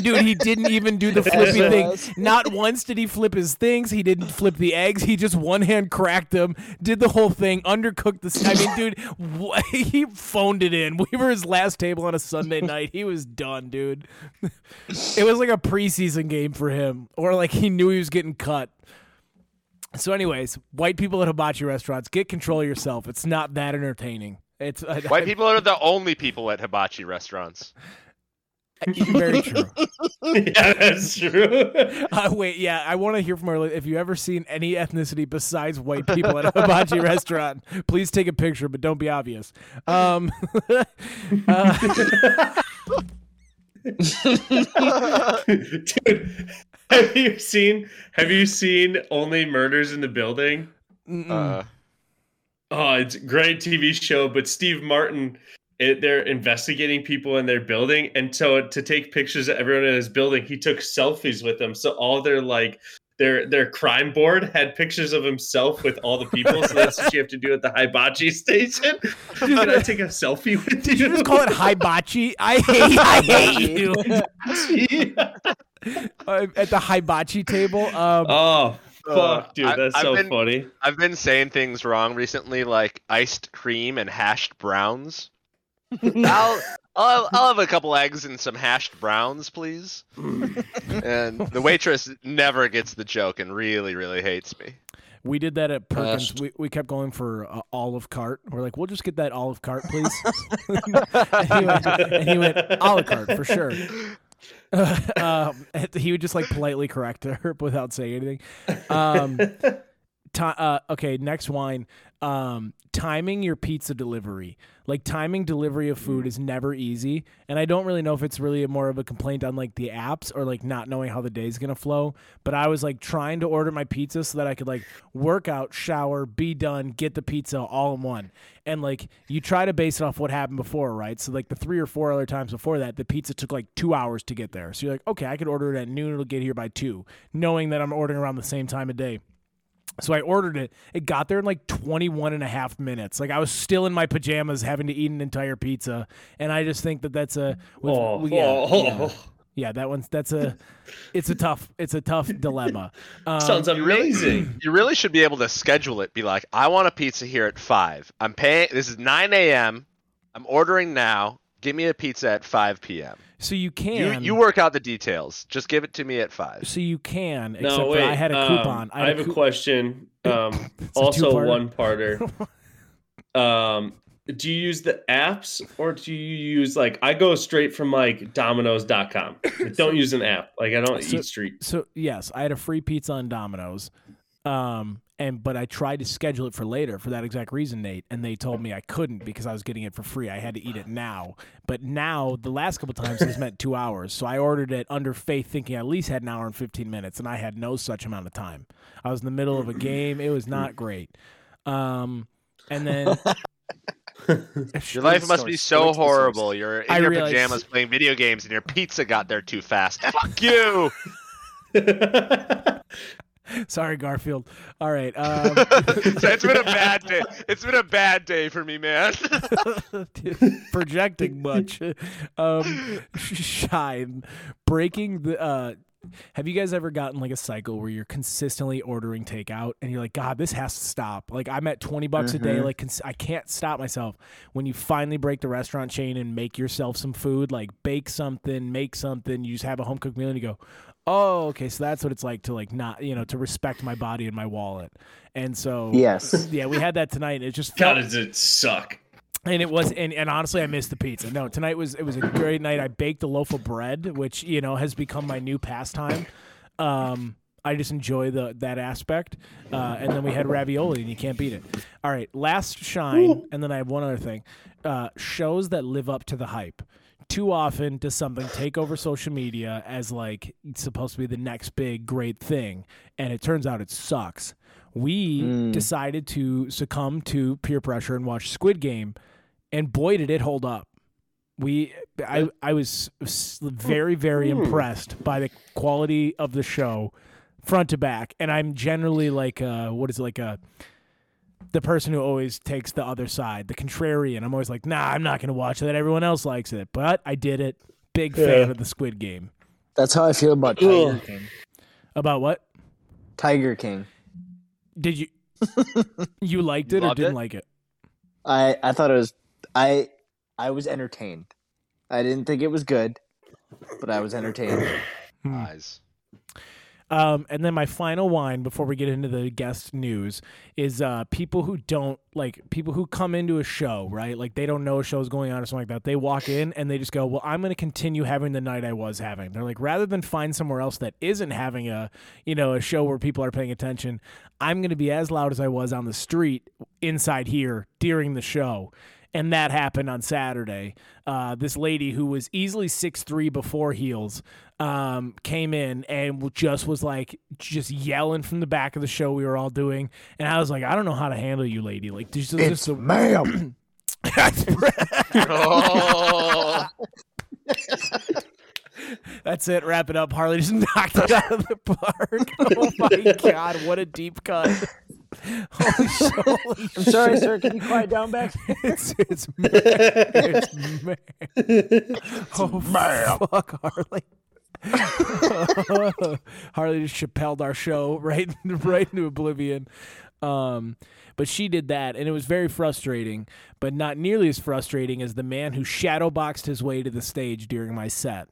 Dude, he didn't even do the flippy thing. Not once did he flip his things. He didn't flip the eggs. He just one hand cracked them, did the whole thing, undercooked the. s- I mean, dude, wh- he phoned it in. We were his last table on a Sunday night. He was done, dude. It was like a preseason game for him, or like he knew he was getting cut. So, anyways, white people at hibachi restaurants, get control of yourself. It's not that entertaining. It's uh, White people are the only people at hibachi restaurants. very true. yeah, that's true. Uh, wait, yeah, I want to hear from our. If you ever seen any ethnicity besides white people at a hibachi restaurant, please take a picture, but don't be obvious. Um, uh, Dude, have you seen? Have you seen Only Murders in the Building? Uh, Oh, it's a great TV show, but Steve Martin, it, they're investigating people in their building, and so to take pictures of everyone in his building, he took selfies with them. So all their like their their crime board had pictures of himself with all the people. So that's what you have to do at the hibachi station. Can I take a selfie with Did you you? just call it hibachi? I hate, I hate you. Uh, at the hibachi table. Um, Oh Uh, fuck, dude, I- that's I've so been- funny. I've been saying things wrong recently, like iced cream and hashed browns. I'll, I'll I'll have a couple eggs and some hashed browns, please. and the waitress never gets the joke and really really hates me. we did that at Perkins. Best. We, we kept going for uh, olive cart. We're like, we'll just get that olive cart, please. and, he went, and he went, olive cart for sure. um, he would just like politely correct her without saying anything. Um, ti- uh, okay, next wine. Um, timing your pizza delivery. Like timing delivery of food is never easy, and I don't really know if it's really more of a complaint on like the apps or like not knowing how the day's gonna flow. But I was like trying to order my pizza so that I could like work out, shower, be done, get the pizza all in one. And like you try to base it off what happened before, right? So like the three or four other times before that, the pizza took like two hours to get there. So you're like, okay, I could order it at noon, it'll get here by two, knowing that I'm ordering around the same time of day. So I ordered it. It got there in like 21 and a half minutes. Like I was still in my pajamas having to eat an entire pizza. And I just think that that's a with- Oh, yeah, oh, yeah. Yeah, that one's that's a it's a tough it's a tough dilemma. Um, Sounds amazing. You really should be able to schedule it. Be like, I want a pizza here at five. I'm paying. This is nine a.m. I'm ordering now. Give me a pizza at five p.m. so you You can you work out the details. Just give it to me at five. so you can except No, for wait. I had a um, coupon. I, have a coup- question. Um, also two-parter? one parter. um, do you use the apps or do you use like I go straight from like Domino's.com. I don't use an app. Like I don't So- EatStreet. So yes, I had a free pizza on Domino's. Um, and but I tried to schedule it for later for that exact reason, Nate, and they told me I couldn't because I was getting it for free. I had to eat it now. But now the last couple times it's meant two hours, so I ordered it under faith, thinking I at least had an hour and fifteen minutes, and I had no such amount of time. I was in the middle of a game. It was not great. Um, and then Your life must be so horrible. You're in I your realize- pajamas playing video games, and your pizza got there too fast. Fuck you. Sorry, Garfield. All right. Um... it's been a bad day. It's been a bad day for me, man. projecting much. Um, shine breaking the. Uh, have you guys ever gotten like a cycle where you're consistently ordering takeout and you're like, God, this has to stop? Like I'm at twenty bucks a day. Mm-hmm. Like cons- I can't stop myself. When you finally break the restaurant chain and make yourself some food, like bake something, make something, you just have a home cooked meal and you go, oh, okay, so that's what it's like to like not, you know, to respect my body and my wallet. And so Yes. yeah, we had that tonight. It just God, does it suck? And it was and, and honestly i missed the pizza. No tonight was it was a great night. I baked a loaf of bread which you know has become my new pastime. Um i just enjoy the that aspect. Uh, and then we had ravioli and you can't beat it. All right last shine and then i have one other thing. Uh, shows that live up to the hype. Too often does something take over social media as like it's supposed to be the next big great thing and it turns out it sucks. We decided to succumb to peer pressure and watch squid game and boy did it hold up. We i i was very very impressed by the quality of the show front to back. And i'm generally like uh what is it like a the person who always takes the other side the contrarian. I'm always like nah i'm not gonna watch that. Everyone else likes it. But i did it. Big fan of the squid game. That's how I feel about Tiger Ugh. King. about what? Tiger King. did you you liked You it or didn't it? like it? I I thought it was I I was entertained. I didn't think it was good, but I was entertained. Eyes. Um, and then my final wine before we get into the guest news is uh, people who don't like people who come into a show, right? Like they don't know a show's going on or something like that. They walk in and they just go, "Well, I'm going to continue having the night I was having." They're like, rather than find somewhere else that isn't having a, you know, a show where people are paying attention, I'm going to be as loud as I was on the street inside here during the show. And that happened on Saturday. Uh, this lady who was easily six three before heels um, came in and just was like just yelling from the back of the show we were all doing, and I was like, I don't know how to handle you, lady. Like, this is just a, ma'am. Oh, That's it. Wrap it up. Harley just knocked it out of the park. Oh my god, what a deep cut! Holy, holy I'm sorry, sir. Can you quiet down back? It's it's man. It's man. Oh fuck, Harley. Harley just Chappelled our show right right into oblivion. Um, but she did that, and it was very frustrating, but not nearly as frustrating as the man who shadowboxed his way to the stage during my set.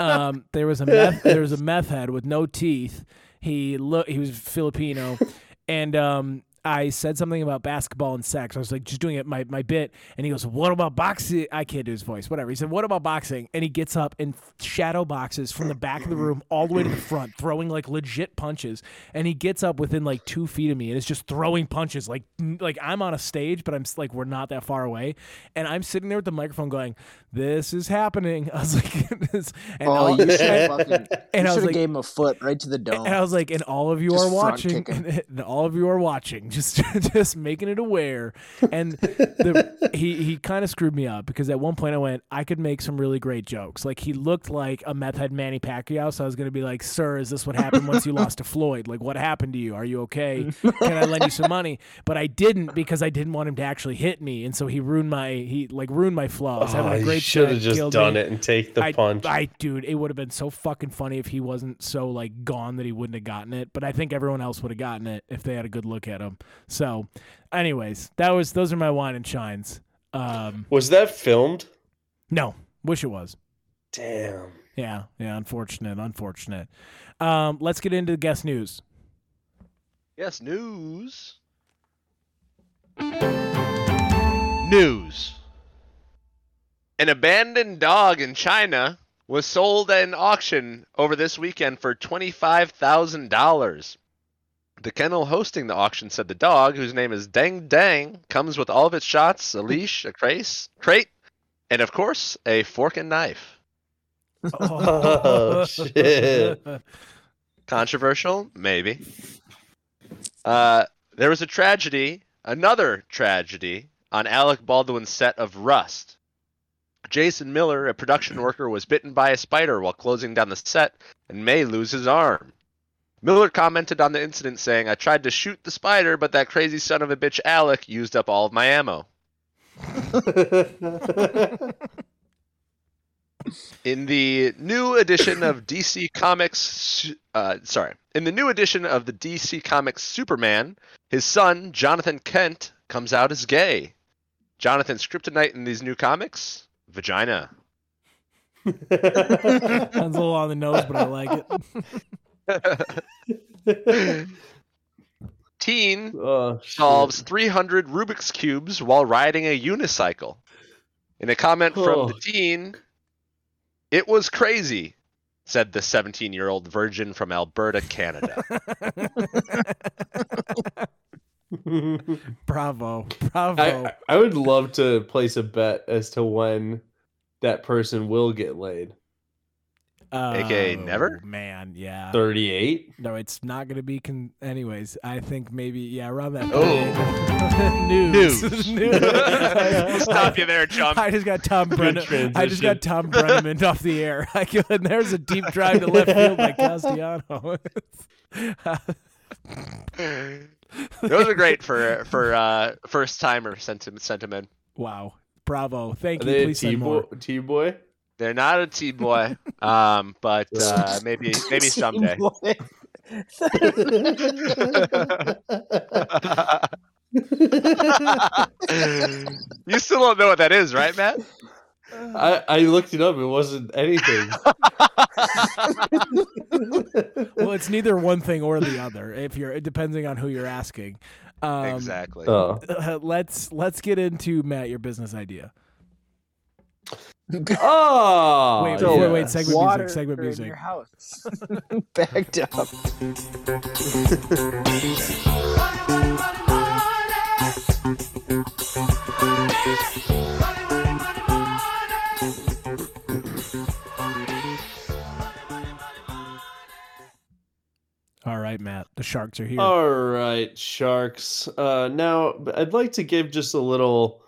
um, there was a meth, there was a meth head with no teeth. He look he was Filipino, and um, I said something about basketball and sex. I was like just doing it my my bit, and he goes, "What about boxing?" I can't do his voice. Whatever. He said, "What about boxing?" And he gets up and shadow boxes from the back of the room all the way to the front, throwing like legit punches. And he gets up within like two feet of me and is just throwing punches. Like like I'm on a stage, but I'm like we're not that far away, and I'm sitting there with the microphone going, "This is happening." I was like, this, and Oh, you should have fucking. And I was like- gave him a foot right to the dome. and I was like, and all of you Just are watching, kicking. and all of you are watching, just just making it aware. And the, he he kind of screwed me up because at one point I went, I could make some really great jokes. Like he looked like a meth head Manny Pacquiao, so I was gonna be like, Sir, is this what happened once you lost to Floyd? Like, what happened to you? Are you okay? Can I lend you some money? But I didn't because I didn't want him to actually hit me, and so he ruined my he like ruined my flow. I was having Oh, a great should have just done me. it and take the I, punch. I, dude, it would have been so fucking funny if he wasn't so like gone that he wouldn't have gotten it. But I think everyone else would have gotten it if they had a good look at him. So, anyways, that was those are my wine and shines. Um, Was that filmed? no, wish it was. Damn. Yeah, yeah, unfortunate, unfortunate. Um, let's get into the guest news. yes, news. News. An abandoned dog in China was sold at an auction over this weekend for $25,000. The kennel hosting the auction said the dog, whose name is Dang Dang, comes with all of its shots, a leash, a crate, crate, and of course, a fork and knife. Oh, shit. Controversial? Maybe. Uh, there was a tragedy, another tragedy, on Alec Baldwin's set of Rust. Jason Miller, a production worker, was bitten by a spider while closing down the set and may lose his arm. Miller commented on the incident saying, I tried to shoot the spider, but that crazy son of a bitch Alec used up all of my ammo. In the new edition of DC Comics, uh, sorry, in the new edition of the DC Comics Superman, his son Jonathan Kent comes out as gay. Jonathan's kryptonite in these new comics: vagina. Sounds a little on the nose, but I like it. Teen oh, solves 300 Rubik's cubes while riding a unicycle. In a comment from Oh. the teen, it was crazy, said the 17-year-old virgin from Alberta, Canada. Bravo, bravo. I, I would love to place a bet as to when that person will get laid. AKA Oh, never? Man, yeah. 38? No, it's not going to be. Con- Anyways, I think maybe yeah around that. Oh. news. News. News. We'll stop you there, chump. I just got Thom Brennaman. I just got. Thom Brennaman off the air. I go, and there's a deep drive to left field by Castellano. Those are great for for uh, first timer sentiment sentiment. wow, bravo! Thank Are you. Please send more. T-boy? T-boy? They're not a T boy, um, but uh, maybe maybe someday. you still don't know what that is, right, Matt? I, I looked it up. It wasn't anything. Well, it's neither one thing or the other. If you're depending on who you're asking. Um, exactly. uh, let's let's get into Matt your business idea. Oh, wait, yeah. wait, wait, wait. Segment Water music. Segment in music. your house. Backed up. All right, Matt. The sharks are here. All right, sharks. Uh, now, I'd like to give just a little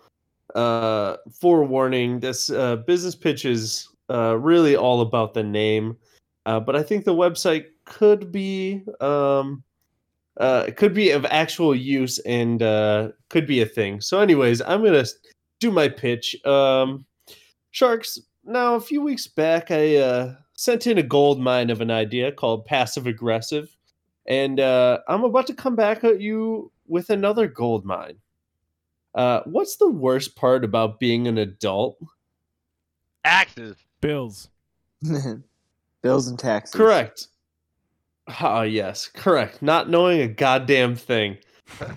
uh, forewarning. This uh, business pitch is uh, really all about the name, uh, but I think the website could be um, uh, could be of actual use and uh, could be a thing. So, anyways, I'm gonna do my pitch. Um, sharks. Now, a few weeks back, I uh, sent in a gold mine of an idea called passive aggressive and uh, I'm about to come back at you with another gold mine. Uh, what's the worst part about being an adult? Active. Bills. Bills and taxes. Correct. Ah, yes, correct. Not knowing a goddamn thing.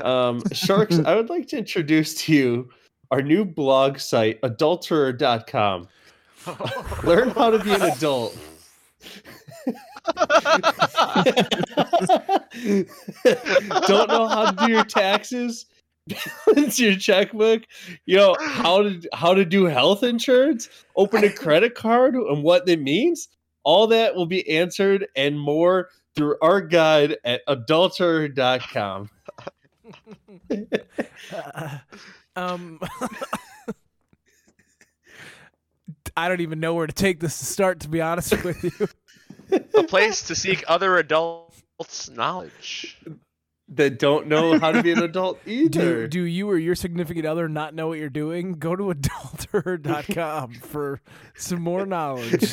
Um, Sharks, I would like to introduce to you our new blog site, adulterer.com. Learn how to be an adult. Don't know how to do your taxes? Balance your checkbook. You know how to how to do health insurance, open a credit card, and what that means. All that will be answered and more through our guide at adulterer.com. Uh, um, I don't even know where to take this to start. To be honest with you, A place to seek other adults' knowledge. That don't know how to be an adult do either. do you or your significant other not know what you're doing? Go to adulterer.com for some more knowledge.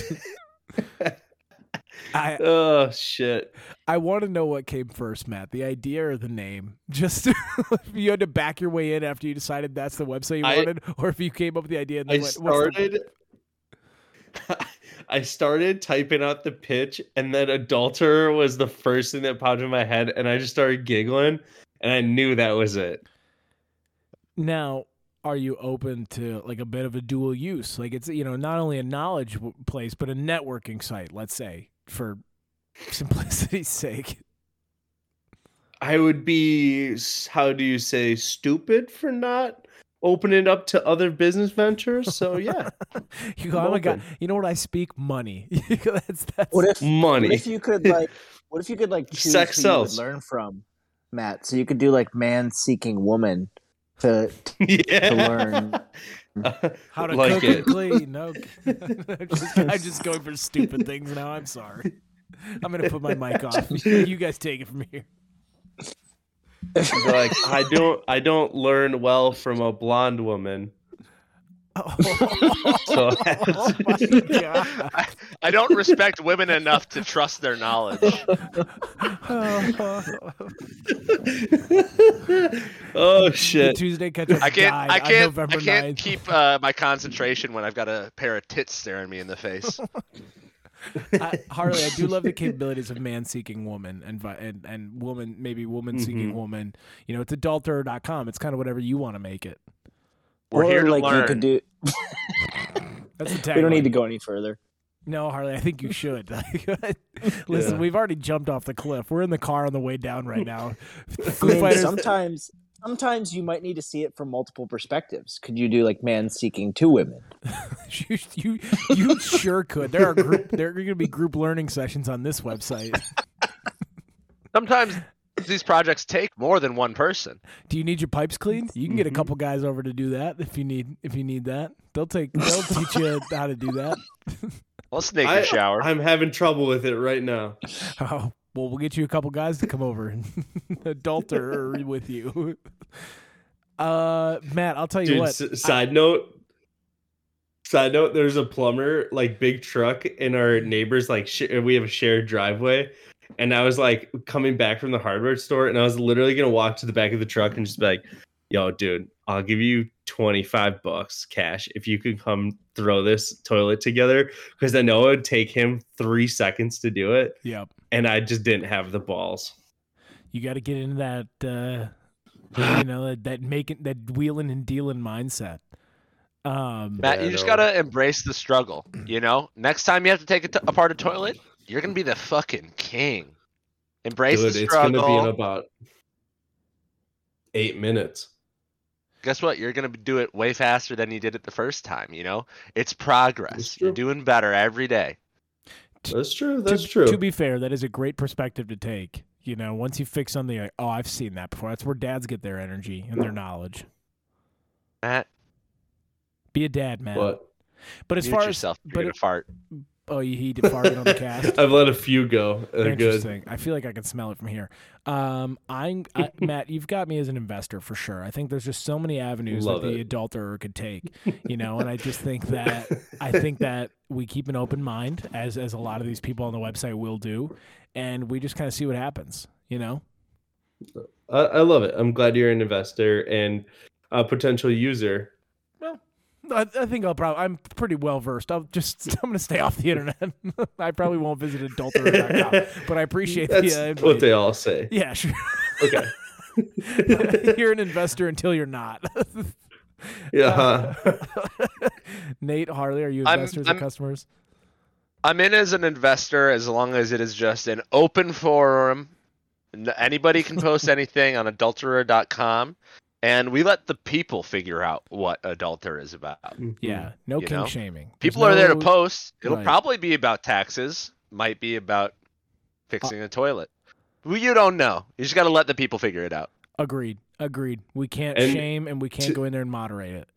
I oh shit. I want to know what came first, Matt, the idea or the name. Just if you had to back your way in after you decided that's the website you I- wanted, or if you came up with the idea and I then went, started I started typing out the pitch and then adulterer was the first thing that popped in my head and I just started giggling and I knew that was it. Now, are you open to like a bit of a dual use? Like it's you know not only a knowledge place but a networking site. Let's say for simplicity's sake. I would be how do you say stupid for not opening it up to other business ventures. So yeah, You go, oh my god, you know what I speak? Money. that's that's What if money. What if you could like? What if you could like choose Sex who you would sells. learn from, Matt? So you could do like man seeking woman to yeah. to learn. Uh, how to like cook it. and clean. No, I'm just going for stupid things now. I'm sorry. I'm gonna put my mic off. You guys take it from here. You're like I don't I don't learn well from a blonde woman. Oh, So oh god. I, I don't respect women enough to trust their knowledge. oh The shit. Tuesday catch up I can't. I can't. I can't 9th. keep uh, my concentration when I've got a pair of tits staring me in the face. I, Harley, I do love the capabilities of man seeking woman and and and woman maybe woman seeking Mhm. woman. You know, it's adulterer.com. It's kind of whatever you want to make it. We're or here to like you could do. That's a tagline. We don't need to go any further. No, Harley, I think you should. Listen, Yeah. we've already jumped off the cliff. We're in the car on the way down right now. I mean, sometimes, sometimes you might need to see it from multiple perspectives. Could you do like man seeking two women? you, you you sure could. There are group. There are going to be group learning sessions on this website. Sometimes these projects take more than one person. Do you need your pipes cleaned? You can get a Mhm. couple guys over to do that if you need if you need that. They'll take they'll teach you how to do that. I'll snake I, your shower. I'm having trouble with it right now. Oh, well, we'll get you a couple guys to come over and adulter with you. Uh, Matt, I'll tell you Dude, what. s- side note. Side note, there's a plumber, like big truck in our neighbors, like sh- we have a shared driveway. And I was like coming back from the hardware store, and I was literally gonna walk to the back of the truck and just be like, "Yo, dude, I'll give you 25 bucks cash if you could come throw this toilet together." Because I know it would take him three seconds to do it, Yep, and I just didn't have the balls. you got to get into that. Uh, you know that that making that wheeling and dealing mindset. Um, Matt, you just gotta embrace the struggle. You know, next time you have to take a t- apart a toilet, you're gonna be the fucking king. Embrace Dude, the it's gonna be in about eight minutes. Guess what? You're gonna do it way faster than you did it the first time. You know, it's progress. You're doing better every day. That's true. to, That's true. To be fair, that is a great perspective to take. You know, once you fix something, like, oh, I've seen that before. That's where dads get their energy and their knowledge. Matt, Be a dad, man. But But as mute far as yourself. but You're it- fart. Oh, he farted on the cast. I've let a few go. They're good. Interesting. I feel like I can smell it from here. Um, I'm I, Matt. You've got me as an investor for sure. I think there's just so many avenues Love that the adulterer could take, you know. And I just think that I think that we keep an open mind, as as a lot of these people on the website will do, and we just kind of see what happens, you know. I, I love it. I'm glad you're an investor and a potential user. I, I think I'll probably. I'm pretty well versed. I'll just. I'm going to stay off the internet. I probably won't visit adulterer.com, but I appreciate That's the uh, what invite. they all say. Yeah, sure. Okay. you're an investor until you're not. Yeah. Nate Harley, are you I'm- investors I'm- or customers? I'm in as an investor as long as it is just an open forum. Anybody can post anything on adulterer.com, and we let the people figure out what adulterer is about. Yeah, no You king know? shaming. There's People are there to post. It'll Right. probably be about taxes, might be about fixing a toilet. Well, you don't know. You just got to let the people figure it out. Agreed. Agreed. We can't And shame and we can't to- go in there and moderate it.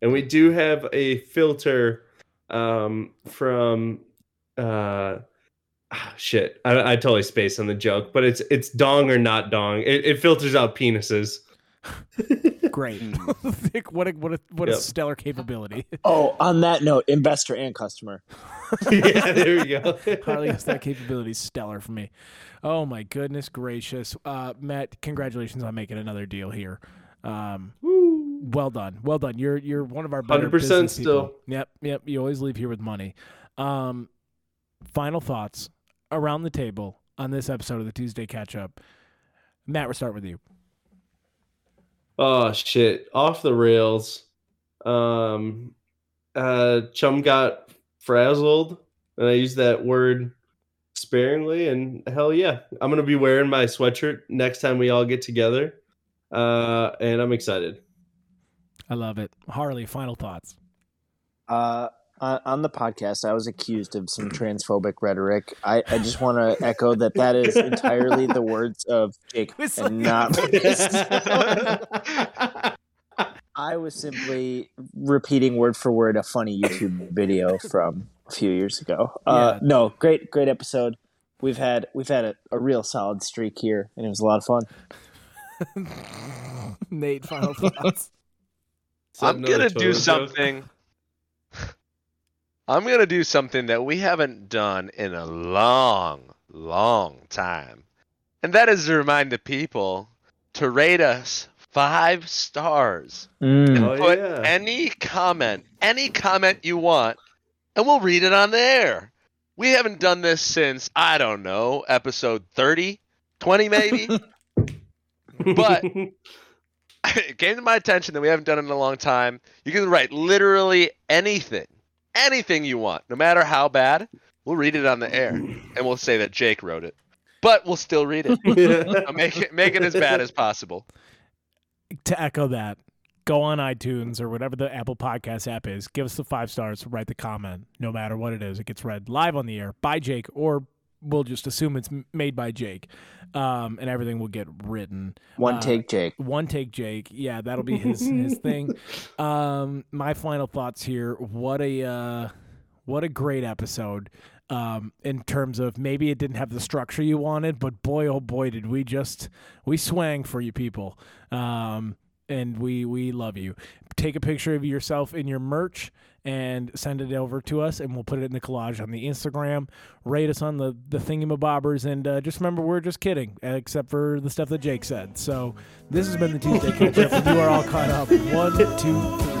And we do have a filter um, from uh, ah, shit. I, I totally spaced on the joke, but it's it's dong or not dong. It, it filters out penises. Great. Mm. Nick, what a what a what a stellar capability. Oh, on that note, investor and customer. yeah, there you go. Harley has that capability is stellar for me. Oh my goodness gracious. Uh Matt, congratulations on making another deal here. Um Woo. well done. Well done. You're you're one of our better 100% still. people. Yep, yep. You always leave here with money. Um final thoughts around the table on this episode of the Tuesday catch up. Matt, we'll start with you. Oh shit, off the rails. Um, uh, chum got frazzled, and I used that word sparingly, and hell yeah, I'm gonna be wearing my sweatshirt next time we all get together, uh, and I'm excited. I love it. Harley, final thoughts. Uh, on on the podcast, I was accused of some transphobic rhetoric. I, I just want to echo that that is entirely the words of Jake and not. I was simply repeating word for word a funny YouTube video from a few years ago. Uh, Yeah. No, great, great episode. We've had we've had a, a real solid streak here, and it was a lot of fun. Nate, final thoughts. I'm gonna do toilet joke. something. I'm gonna do something that we haven't done in a long, long time, and that is to remind the people to rate us five stars. Mm. Oh, Put yeah. any comment, any comment you want, and we'll read it on the air. We haven't done this since I don't know, episode 30, 20 maybe. but it came to my attention that we haven't done it in a long time. You can write literally anything, anything you want, no matter how bad. We'll read it on the air, and we'll say that Jake wrote it, but we'll still read it. So make it make it as bad as possible. to echo that, go on iTunes or whatever the Apple Podcast app is. Give us the five stars. Write the comment. No matter what it is, it gets read live on the air by Jake, or we'll just assume it's made by Jake, um, and everything will get written. One Uh, take, Jake. One take, Jake. Yeah, that'll be his his thing. Um, my final thoughts here. What a uh, what a great episode. Um, in terms of maybe it didn't have the structure you wanted, but boy, oh boy, did we just we swang for you people. Um, and we we love you. Take a picture of yourself in your merch and send it over to us, and we'll put it in the collage on the Instagram. Rate us on the the thingamabobbers, and uh, just remember we're just kidding, except for the stuff that Jake said. So this has been the Tuesday catch up, you are all caught up. One, two, three.